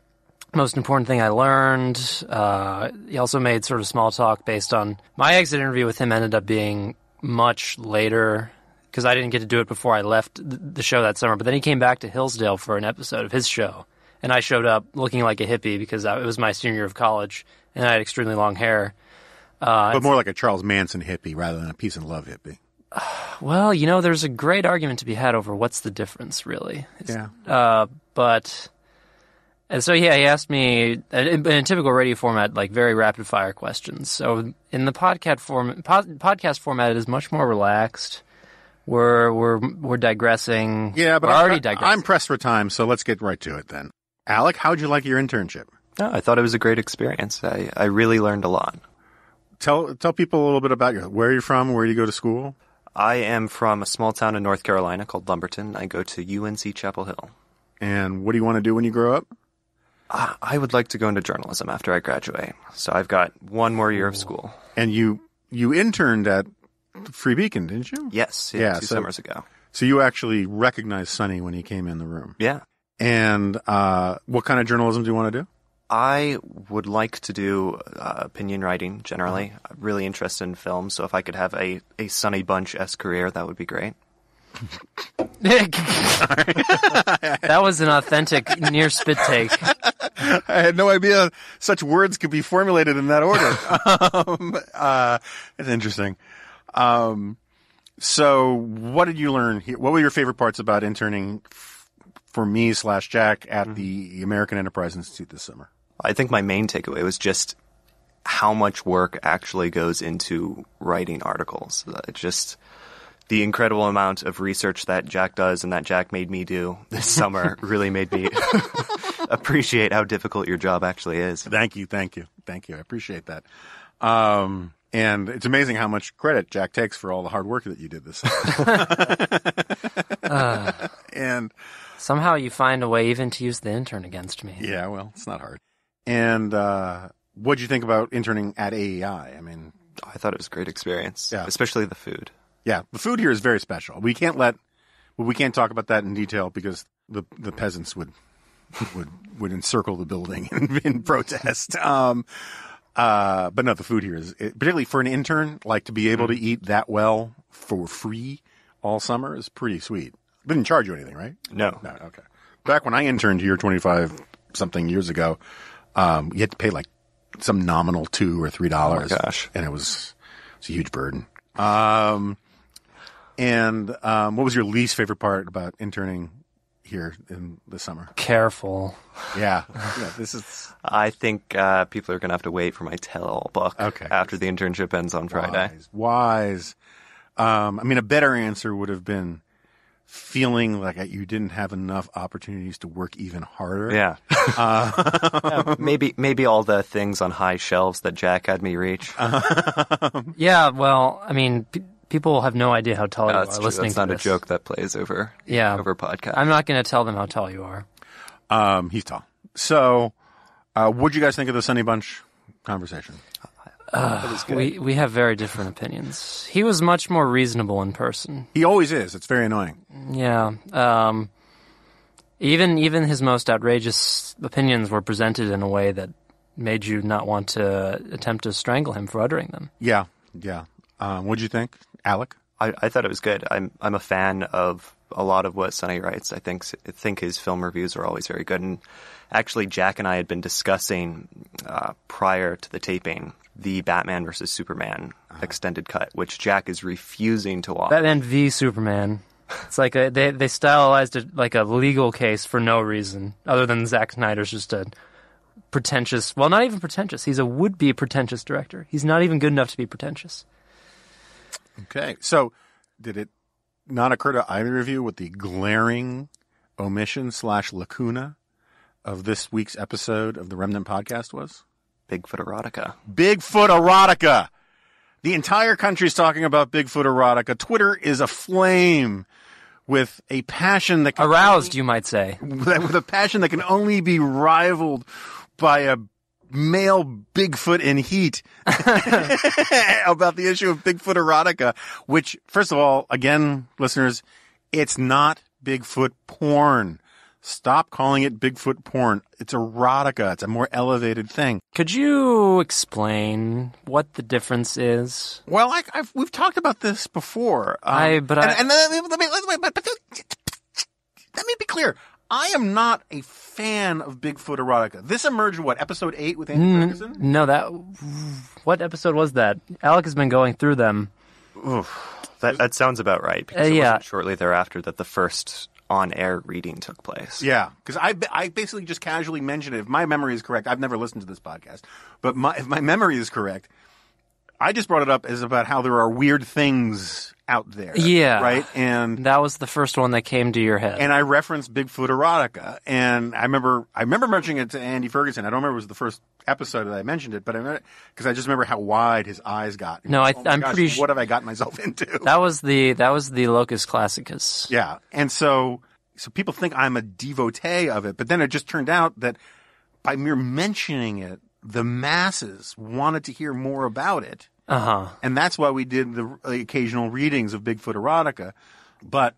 most important thing I learned. Uh, he also made sort of small talk based on my exit interview with him. Ended up being much later because I didn't get to do it before I left the show that summer. But then he came back to Hillsdale for an episode of his show, and I showed up looking like a hippie because I, it was my senior year of college and I had extremely long hair. Uh, but more like a Charles Manson hippie rather than a peace and love hippie. Well, you know, there's a great argument to be had over what's the difference, really. It's- Yeah. Uh, but and so yeah, he asked me in, in a typical radio format, like very rapid fire questions. So in the podcast form, pod, podcast format, it is much more relaxed. We're we're we're digressing. Yeah, but we're I'm, already pre- digressing. I'm pressed for time, so let's get right to it then. Alec, how'd you like your internship? No, I thought it was a great experience. I, I really learned a lot. Tell tell people a little bit about you. Where you're from, where do you go to school. I am from a small town in North Carolina called Lumberton. I go to UNC Chapel Hill. And what do you want to do when you grow up? Ah, I would like to go into journalism after I graduate. So I've got one more year of school. And you you interned at Free Beacon, didn't you? Yes, yeah, Yeah, two so- summers ago. So you actually recognized Sonny when he came in the room. Yeah. And uh, what kind of journalism do you want to do? I would like to do uh, opinion writing generally. I'm really interested in film, so if I could have a, a Sonny Bunch S career, that would be great. Nick. Sorry. That was an authentic near spit take. I had no idea such words could be formulated in that order. um, uh, it's interesting. Um, so, what did you learn? Here? What were your favorite parts about interning f- for me slash Jack at the American Enterprise Institute this summer? I think my main takeaway was just how much work actually goes into writing articles. Uh, Just the incredible amount of research that Jack does and that Jack made me do this summer really made me appreciate how difficult your job actually is. Thank you, thank you, thank you. I appreciate that. Um, and it's amazing how much credit Jack takes for all the hard work that you did this summer. and Somehow you find a way even to use the intern against me. Yeah, well, it's not hard. And uh, what would you think about interning at AEI? I mean, I thought it was a great experience, Yeah. especially the food. yeah, the food here is very special. We can't let, well, we can't talk about that in detail because the the peasants would would would encircle the building in, in protest. Um, uh, but no, the food here is it, particularly for an intern, like to be able to eat that well for free all summer is pretty sweet. Didn't charge you anything, right? No. No, okay. Back when I interned here 25 something years ago, um, you had to pay like some nominal two or three dollars. Oh gosh. And it was, it's a huge burden. Um, and, um, what was your least favorite part about interning here in the summer? Careful. Yeah. yeah this is I think uh, people are going to have to wait for my tell-all book Okay. after the internship ends on Friday. wise. Wise. Um, I mean, a better answer would have been feeling like you didn't have enough opportunities to work even harder. Yeah. Yeah, maybe maybe all the things on high shelves that Jack had me reach. Yeah, well, I mean, pe people have no idea how tall you are that's true. listening That's to not a joke that plays over Yeah. over podcast. I'm not going to tell them how tall you are. Um, he's tall. So, uh, what'd you guys think of the Sonny Bunch conversation? We we have very different opinions. He was much more reasonable in person. He always is. It's very annoying. Yeah. Um, even even his most outrageous opinions were presented in a way that made you not want to attempt to strangle him for uttering them. Yeah, yeah. Um, what'd you think, Alec? I, I thought it was good. I'm I'm a fan of a lot of what Sonny writes. I think I think his film reviews are always very good. And actually, Jack and I had been discussing uh, prior to the taping the Batman versus Superman extended cut, which Jack is refusing to watch. Batman v Superman. It's like a, they they stylized it like a legal case for no reason other than Zack Snyder's just a pretentious. Well, not even pretentious. He's a would be pretentious director. He's not even good enough to be pretentious. Okay. So, did it not occur to either of you what the glaring omission slash lacuna of this week's episode of the Remnant Podcast was? Bigfoot erotica. Bigfoot erotica. The entire country's talking about Bigfoot erotica. Twitter is aflame with a passion that can Aroused, you might say. with a passion that can only be rivaled by a male Bigfoot in heat about the issue of Bigfoot erotica, which, first of all, again, listeners, it's not Bigfoot porn. Stop calling it Bigfoot porn. It's erotica. It's a more elevated thing. Could you explain what the difference is? Well, I, I've, we've talked about this before. Um, I- but and, I- and let me, let me, let me, but- but- let me be clear. I am not a fan of Bigfoot erotica. This emerged what episode eight with Andy Mm. Ferguson. No, that. What episode was that? Alec has been going through them. That that sounds about right. Because Uh, it yeah. wasn't shortly thereafter that the first on-air reading took place. Yeah, because I, I basically just casually mentioned it. If my memory is correct, I've never listened to this podcast, but my, if my memory is correct, I just brought it up as about how there are weird things out there. Yeah. Right? And That was the first one that came to your head. and I referenced Bigfoot erotica, and I remember I remember mentioning it to Andy Ferguson. I don't remember it was the first episode that I mentioned it, but I remember, because I just remember how wide his eyes got. No, I, oh I'm gosh, pretty su- What have I gotten myself into? that was the that was the Locus Classicus. Yeah. And so, so people think I'm a devotee of it, but then it just turned out that by mere mentioning it, the masses wanted to hear more about it. Uh huh. And that's why we did the, the occasional readings of Bigfoot erotica. But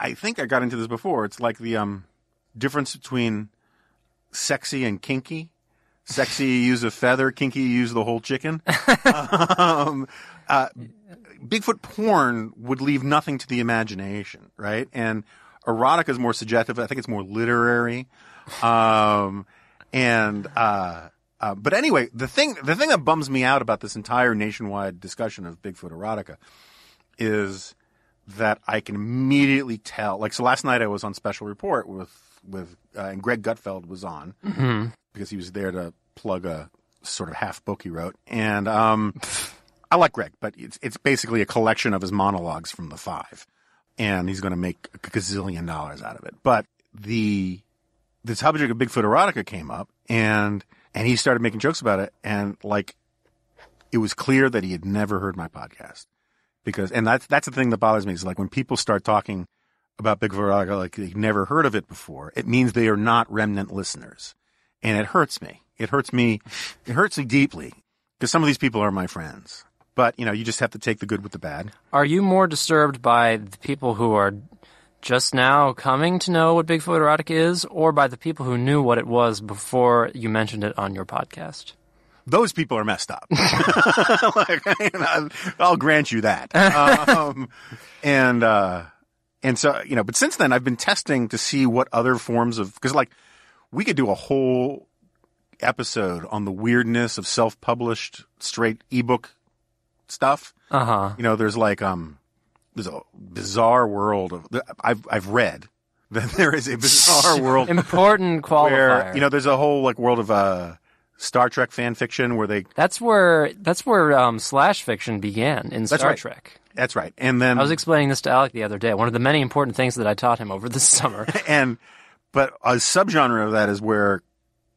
I think I got into this before. It's like the, um, difference between sexy and kinky. Sexy, you use a feather. Kinky, you use the whole chicken. um, uh, Bigfoot porn would leave nothing to the imagination, right? And erotica is more suggestive. I think it's more literary. Um, and, uh, uh, but anyway, the thing, the thing that bums me out about this entire nationwide discussion of Bigfoot erotica is that I can immediately tell. Like, so last night I was on special report with, with, uh, and Greg Gutfeld was on because he was there to plug a sort of half book he wrote. And, um, I like Greg, but it's, it's basically a collection of his monologues from the five. And he's going to make a gazillion dollars out of it. But the, the subject of Bigfoot erotica came up and, and he started making jokes about it. And like, it was clear that he had never heard my podcast because, and that's, that's the thing that bothers me is like when people start talking about Big erotica, like they've never heard of it before, it means they are not remnant listeners. And it hurts me. It hurts me. It hurts me deeply because some of these people are my friends. But, you know, you just have to take the good with the bad. Are you more disturbed by the people who are just now coming to know what Bigfoot erotic is, or by the people who knew what it was before you mentioned it on your podcast? those people are messed up. like, I'll grant you that. Um, and, uh, and so, you know, but since then I've been testing to see what other forms of, cause like we could do a whole episode on the weirdness of self-published straight ebook stuff. Uh huh. You know, there's like, um, there's a bizarre world of, I've, I've read that there is a bizarre world Important qualifier. where, you know, there's a whole like world of, uh, Star Trek fan fiction where they that's where that's where um, slash fiction began in Star right. Trek. That's right. And then I was explaining this to Alec the other day. One of the many important things that I taught him over the summer. and but a subgenre of that is where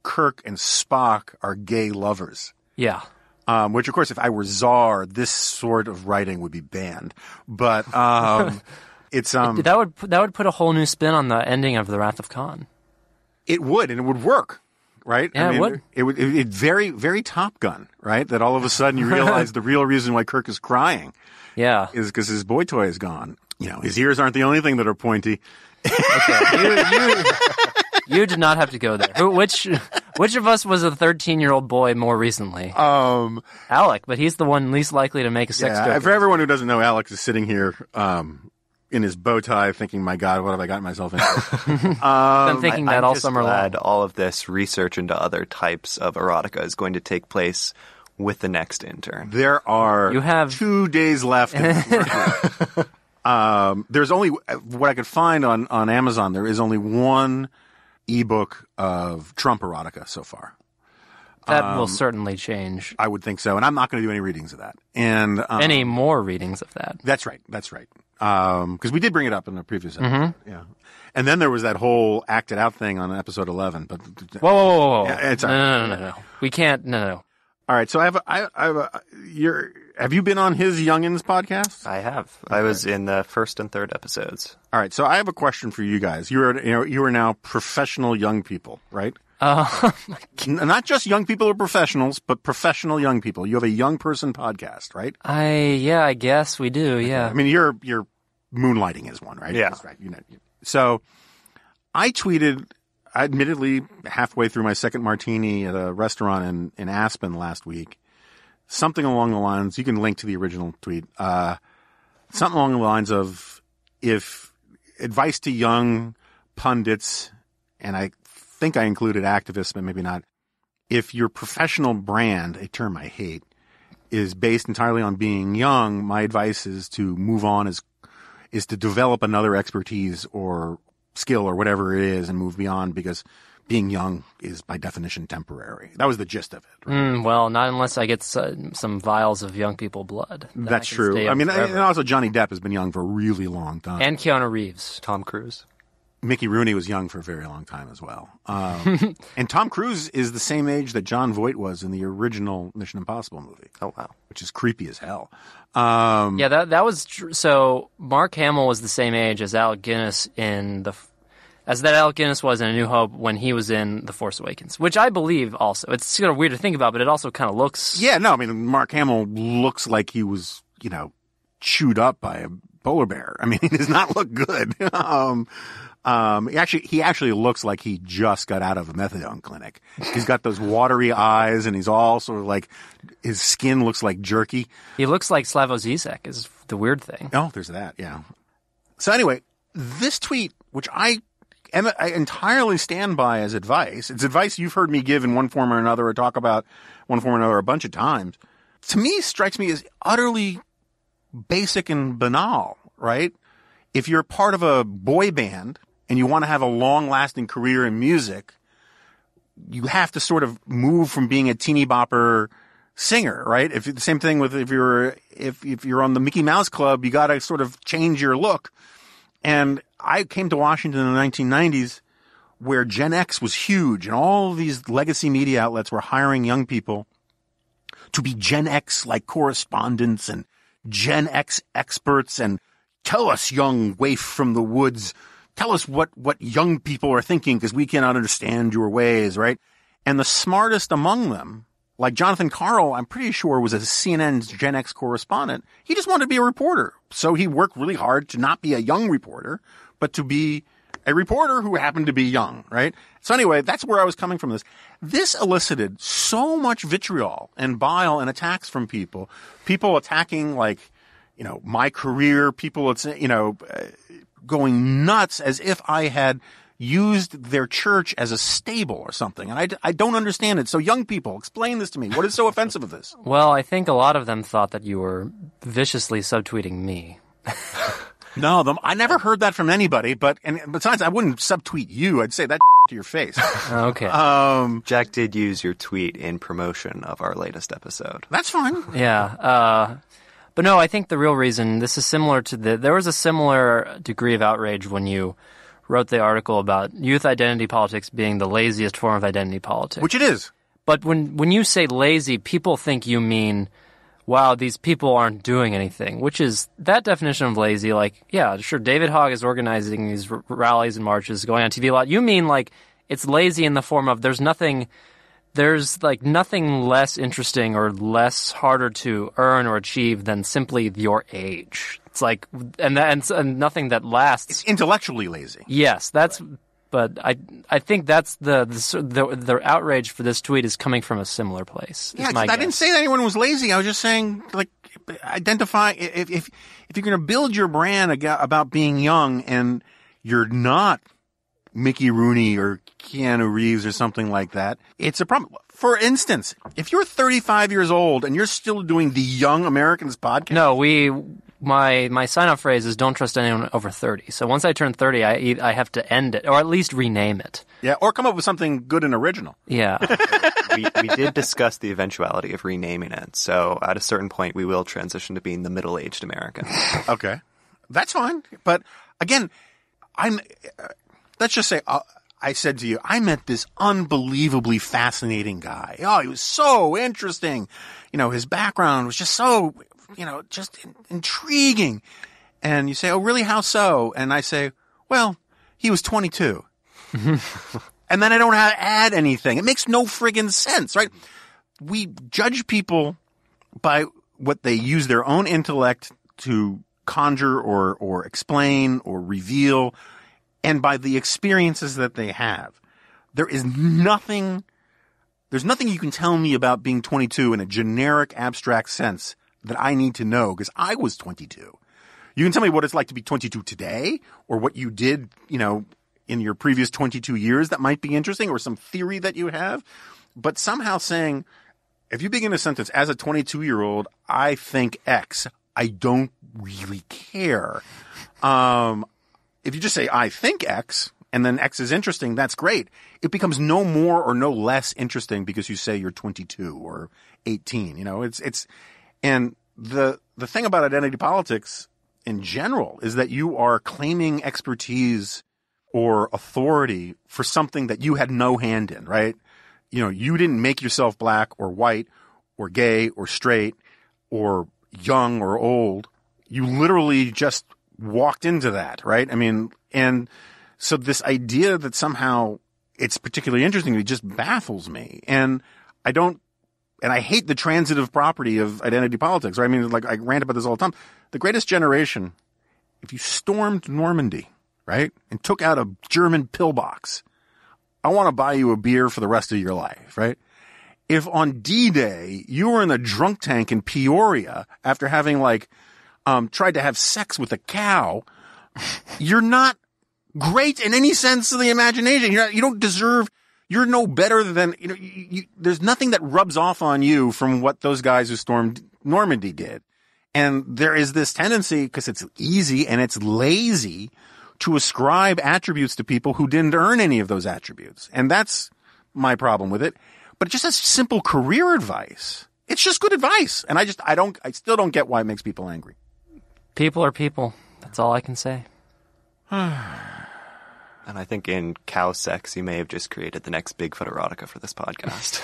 Kirk and Spock are gay lovers. yeah. Um, which of course, if I were czar, this sort of writing would be banned. But um, it's um, That would that would put a whole new spin on the ending of the Wrath of Khan. it would, and it would work, right? Yeah, it would. It would. It, it very, very Top Gun, right? That all of a sudden you realize the real reason why Kirk is crying Yeah. is because his boy toy is gone. You know, his ears aren't the only thing that are pointy. Okay. You, you, you did not have to go there. Who, which which of us was a 13 year old boy more recently? Um, Alec, but he's the one least likely to make a sex Yeah, joke. for everyone who doesn't know, Alex is sitting here um, in his bow tie, thinking, "My God, what have I gotten myself into?" I'm thinking that I'm all just summer glad long. all of this research into other types of erotica is going to take place with the next intern. there are You have- two days left. in um, there's only what I could find on on Amazon. There is only one ebook of Trump erotica so far. That um, will certainly change. I would think so, and I'm not going to do any readings of that. And um, Any more readings of that? That's right. That's right. Because we did bring it up in a previous episode. Mm-hmm. Yeah. And then there was that whole acted out thing on episode 11. But Whoa, whoa, whoa, whoa! Yeah, it's no, no, no, no, no. We can't. No, no, no. all right. So I have a, I, I have a, you're, have you been on his Youngins podcast? I have. I was in the first and third episodes. All right, so I have a question for you guys. You are you know you are now professional young people, right? Uh, Not just young people or professionals, but professional young people. You have a young person podcast, right? I yeah, I guess we do. Yeah. I mean, you're you're moonlighting as one, right? Yeah. That's right. You know. So, I tweeted, admittedly, halfway through my second martini at a restaurant in in Aspen last week, something along the lines. You can link to the original tweet. Uh, something along the lines of, if advice to young pundits, and I think I included activists, but maybe not. If your professional brand, a term I hate, is based entirely on being young, my advice is to move on is is to develop another expertise or skill or whatever it is and move beyond because being young is by definition temporary. That was the gist of it. right? Mm, well, not unless I get some, some vials of young people blood. Then I That's can true. I mean, forever. and also Johnny Depp has been young for a really long time. and Keanu Reeves. Tom Cruise. Mickey Rooney was young for a very long time as well. Um, and Tom Cruise is the same age that Jon Voight was in the original Mission Impossible movie, Oh wow. which is creepy as hell. Um, Yeah, that that was tr- so. Mark Hamill was the same age as Alec Guinness in the, f- as that Alec Guinness was in A New Hope when he was in The Force Awakens, which I believe also. It's sort of weird to think about, but it also kind of looks. Yeah, no, I mean, Mark Hamill looks like he was, you know, chewed up by a polar bear. I mean, he does not look good. um, um, he actually, he actually looks like he just got out of a methadone clinic. He's got those watery eyes and he's all sort of like, his skin looks like jerky. He looks like Slavoj Zizek. Is the weird thing. Oh, there's that. Yeah. So anyway, this tweet, which I I entirely stand by as advice, it's advice you've heard me give in one form or another or talk about one form or another a bunch of times. To me, strikes me as utterly basic and banal, right? If you're part of a boy band and you want to have a long lasting career in music, you have to sort of move from being a teeny bopper singer, right? If the same thing with if you're if if you're on the Mickey Mouse Club, you got to sort of change your look. And I came to Washington in the 1990s where Gen X was huge and all these legacy media outlets were hiring young people to be Gen X like correspondents and Gen X experts and tell us young waif from the woods tell us what what young people are thinking because we cannot understand your ways right and the smartest among them like Jonathan Karl, I'm pretty sure was a CNN's Gen X correspondent. He just wanted to be a reporter. So he worked really hard to not be a young reporter, but to be a reporter who happened to be young, right? So anyway, that's where I was coming from this. This elicited so much vitriol and bile and attacks from people. People attacking like, you know, my career, people, it's, you know, uh, going nuts as if I had used their church as a stable or something. And I, I don't understand it. So young people, explain this to me. What is so offensive of this? Well, I think a lot of them thought that you were viciously subtweeting me. No, the, I never heard that from anybody, but, and besides, I wouldn't subtweet you. I'd say that to your face. Okay. Um, Jack did use your tweet in promotion of our latest episode. that's fine. Yeah. Uh, but no, I think the real reason this is similar to the. There was a similar degree of outrage when you wrote the article about youth identity politics being the laziest form of identity politics. Which it is. but when when you say lazy, people think you mean, wow, these people aren't doing anything. Which is that definition of lazy? Like, yeah, sure, David Hogg is organizing these r- rallies and marches, going on TV a lot. You mean like it's lazy in the form of there's nothing there's like nothing less interesting or less harder to earn or achieve than simply your age. It's like, and and, and nothing that lasts. It's intellectually lazy. Yes, that's. But I, I think that's the, the the the outrage for this tweet is coming from a similar place. Yeah, I didn't say that anyone was lazy. I was just saying, like, identify if if if you're going to build your brand about being young and you're not Mickey Rooney or Keanu Reeves or something like that, it's a problem. For instance, if you're 35 years old and you're still doing the Young Americans podcast, No, we. My my sign up phrase is don't trust anyone over thirty. So once I turn thirty, I I have to end it or at least rename it. yeah, or come up with something good and original. Yeah. we, we did discuss the eventuality of renaming it. So at a certain point, we will transition to being the middle-aged American. Okay, that's fine. But again, I'm. Uh, let's just say uh, I said to you, I met this unbelievably fascinating guy. Oh, he was so interesting. You know, his background was just so, you know, just in- intriguing. And you say, oh, really? How so? And I say, well, he was 22. and then I don't have to add anything. It makes no friggin' sense, right? We judge people by what they use their own intellect to conjure or, or explain or reveal and by the experiences that they have. There is nothing, there's nothing you can tell me about being 22 in a generic abstract sense that I need to know because I was 22. You can tell me what it's like to be 22 today or what you did, you know, in your previous 22 years that might be interesting or some theory that you have. But somehow saying, if you begin a sentence as a 22 year old, I think X, I don't really care. Um, if you just say, I think X, and then X is interesting, that's great. It becomes no more or no less interesting because you say you're 22 or 18. You know, it's, it's, and the, the thing about identity politics in general is that you are claiming expertise or authority for something that you had no hand in, right? You know, you didn't make yourself black or white or gay or straight or young or old. You literally just walked into that, right? I mean, and so this idea that somehow it's particularly interesting, it just baffles me. And I don't, and I hate the transitive property of identity politics. Right? I mean, like I rant about this all the time. The greatest generation, if you stormed Normandy, right, and took out a German pillbox, I want to buy you a beer for the rest of your life, right? If on D-Day you were in a drunk tank in Peoria after having like um, tried to have sex with a cow, you're not great in any sense of the imagination. You're not, you don't deserve. You're no better than you know. You, you, there's nothing that rubs off on you from what those guys who stormed Normandy did, and there is this tendency because it's easy and it's lazy to ascribe attributes to people who didn't earn any of those attributes, and that's my problem with it. But it just as simple career advice, it's just good advice, and I just I don't I still don't get why it makes people angry. People are people. That's all I can say. And I think in cow sex, you may have just created the next Bigfoot erotica for this podcast.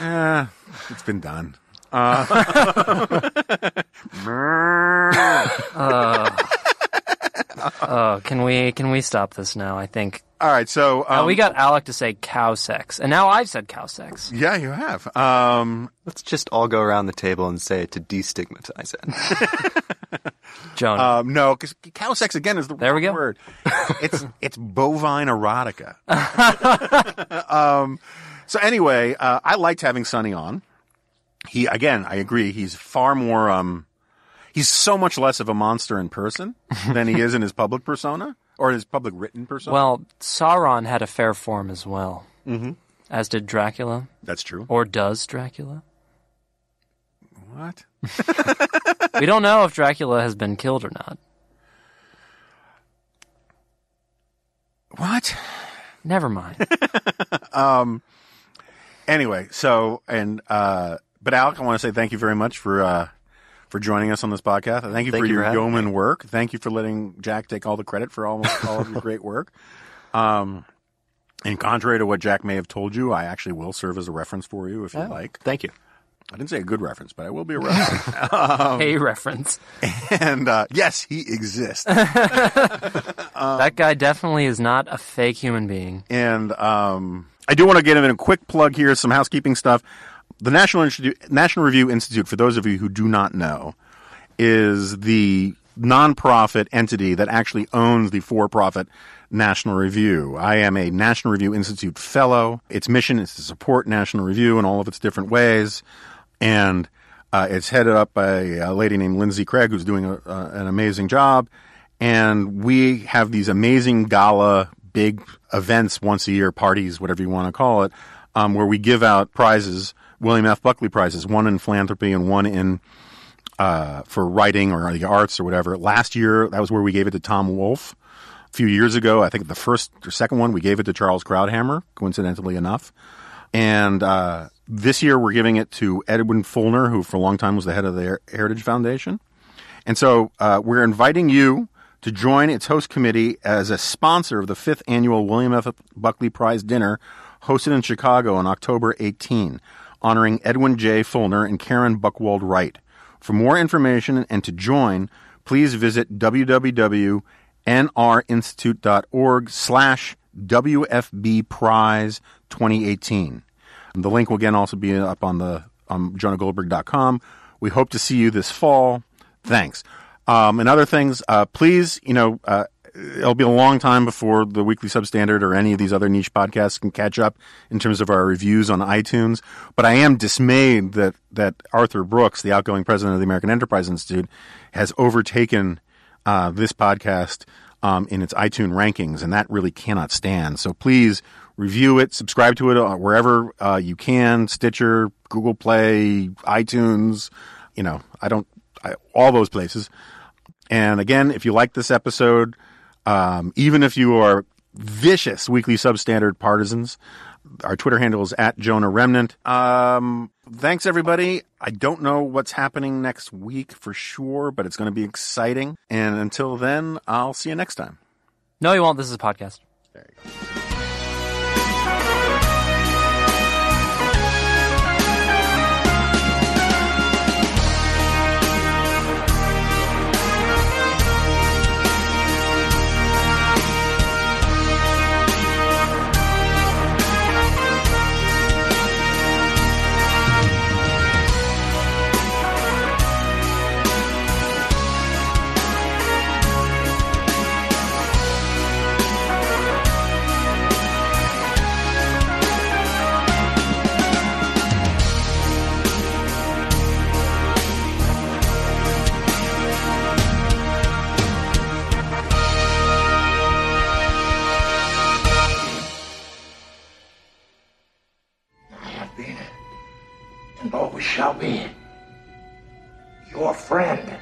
Eh, it's been done. Oh, can we can we stop this now? I think All right, so um, Uh, we got Alec to say cow sex, and now I've said cow sex. yeah, you have. Um, Let's just all go around the table and say it to destigmatize it. Joan, um, no, because cow sex again is the There we go. word. It's it's bovine erotica. um, so anyway, uh, I liked having Sonny on. He again, I agree. He's far more. Um, he's so much less of a monster in person than he is in his public persona or his public written persona. well, Sauron had a fair form as well, mm-hmm. as did Dracula, that's true. or does Dracula? What? we don't know if Dracula has been killed or not. What? Never mind. um. Anyway, so and uh, but Alec, I want to say thank you very much for uh, for joining us on this podcast. Thank you Thank for you your for having yeoman work. Thank you for letting Jack take all the credit for almost all of your great work. Um, and contrary to what Jack may have told you, I actually will serve as a reference for you if you like. Thank you. I didn't say a good reference, but I will be a reference. hey, reference. and uh, yes, he exists. that guy definitely is not a fake human being. And um, I do want to get him in a quick plug here, some housekeeping stuff. The National Institute, National Review Institute, for those of you who do not know, is the nonprofit entity that actually owns the for-profit National Review. I am a National Review Institute fellow. Its mission is to support National Review in all of its different ways, and uh, it's headed up by a lady named Lindsay Craig, who's doing a, uh, an amazing job. And we have these amazing gala, big events once a year, parties, whatever you want to call it, um, where we give out prizes, William F. Buckley prizes, one in philanthropy and one in uh, for writing or the arts or whatever. Last year, that was where we gave it to Tom Wolfe. A few years ago, I think the first or second one, we gave it to Charles Krauthammer, coincidentally enough. And uh, this year, we're giving it to Edwin Feulner, who for a long time was the head of the Heritage Foundation. And so uh, we're inviting you to join its host committee as a sponsor of the fifth annual William F. Buckley Prize dinner hosted in Chicago on October 18, honoring Edwin J. Feulner and Karen Buchwald Wright. For more information and to join, please visit www.nrinstitute.org slash WFB Prize 2018. The link will again also be up on the um, jonahgoldberg.com. We hope to see you this fall. Thanks. Um, and other things, uh, please, you know, uh, it'll be a long time before the Weekly Substandard or any of these other niche podcasts can catch up in terms of our reviews on iTunes. But I am dismayed that that Arthur Brooks, the outgoing president of the American Enterprise Institute, has overtaken uh, this podcast um, in its iTunes rankings, and that really cannot stand. So please review it, subscribe to it uh, wherever uh, you can, Stitcher, Google Play, iTunes. You know, I don't I, all those places. And again, if you like this episode, um, even if you are vicious weekly substandard partisans, our Twitter handle is at Jonah Remnant. Um, thanks, everybody. I don't know what's happening next week for sure, but it's going to be exciting. And until then, I'll see you next time. No, you won't. This is a podcast. There you go. Always shall be, your friend.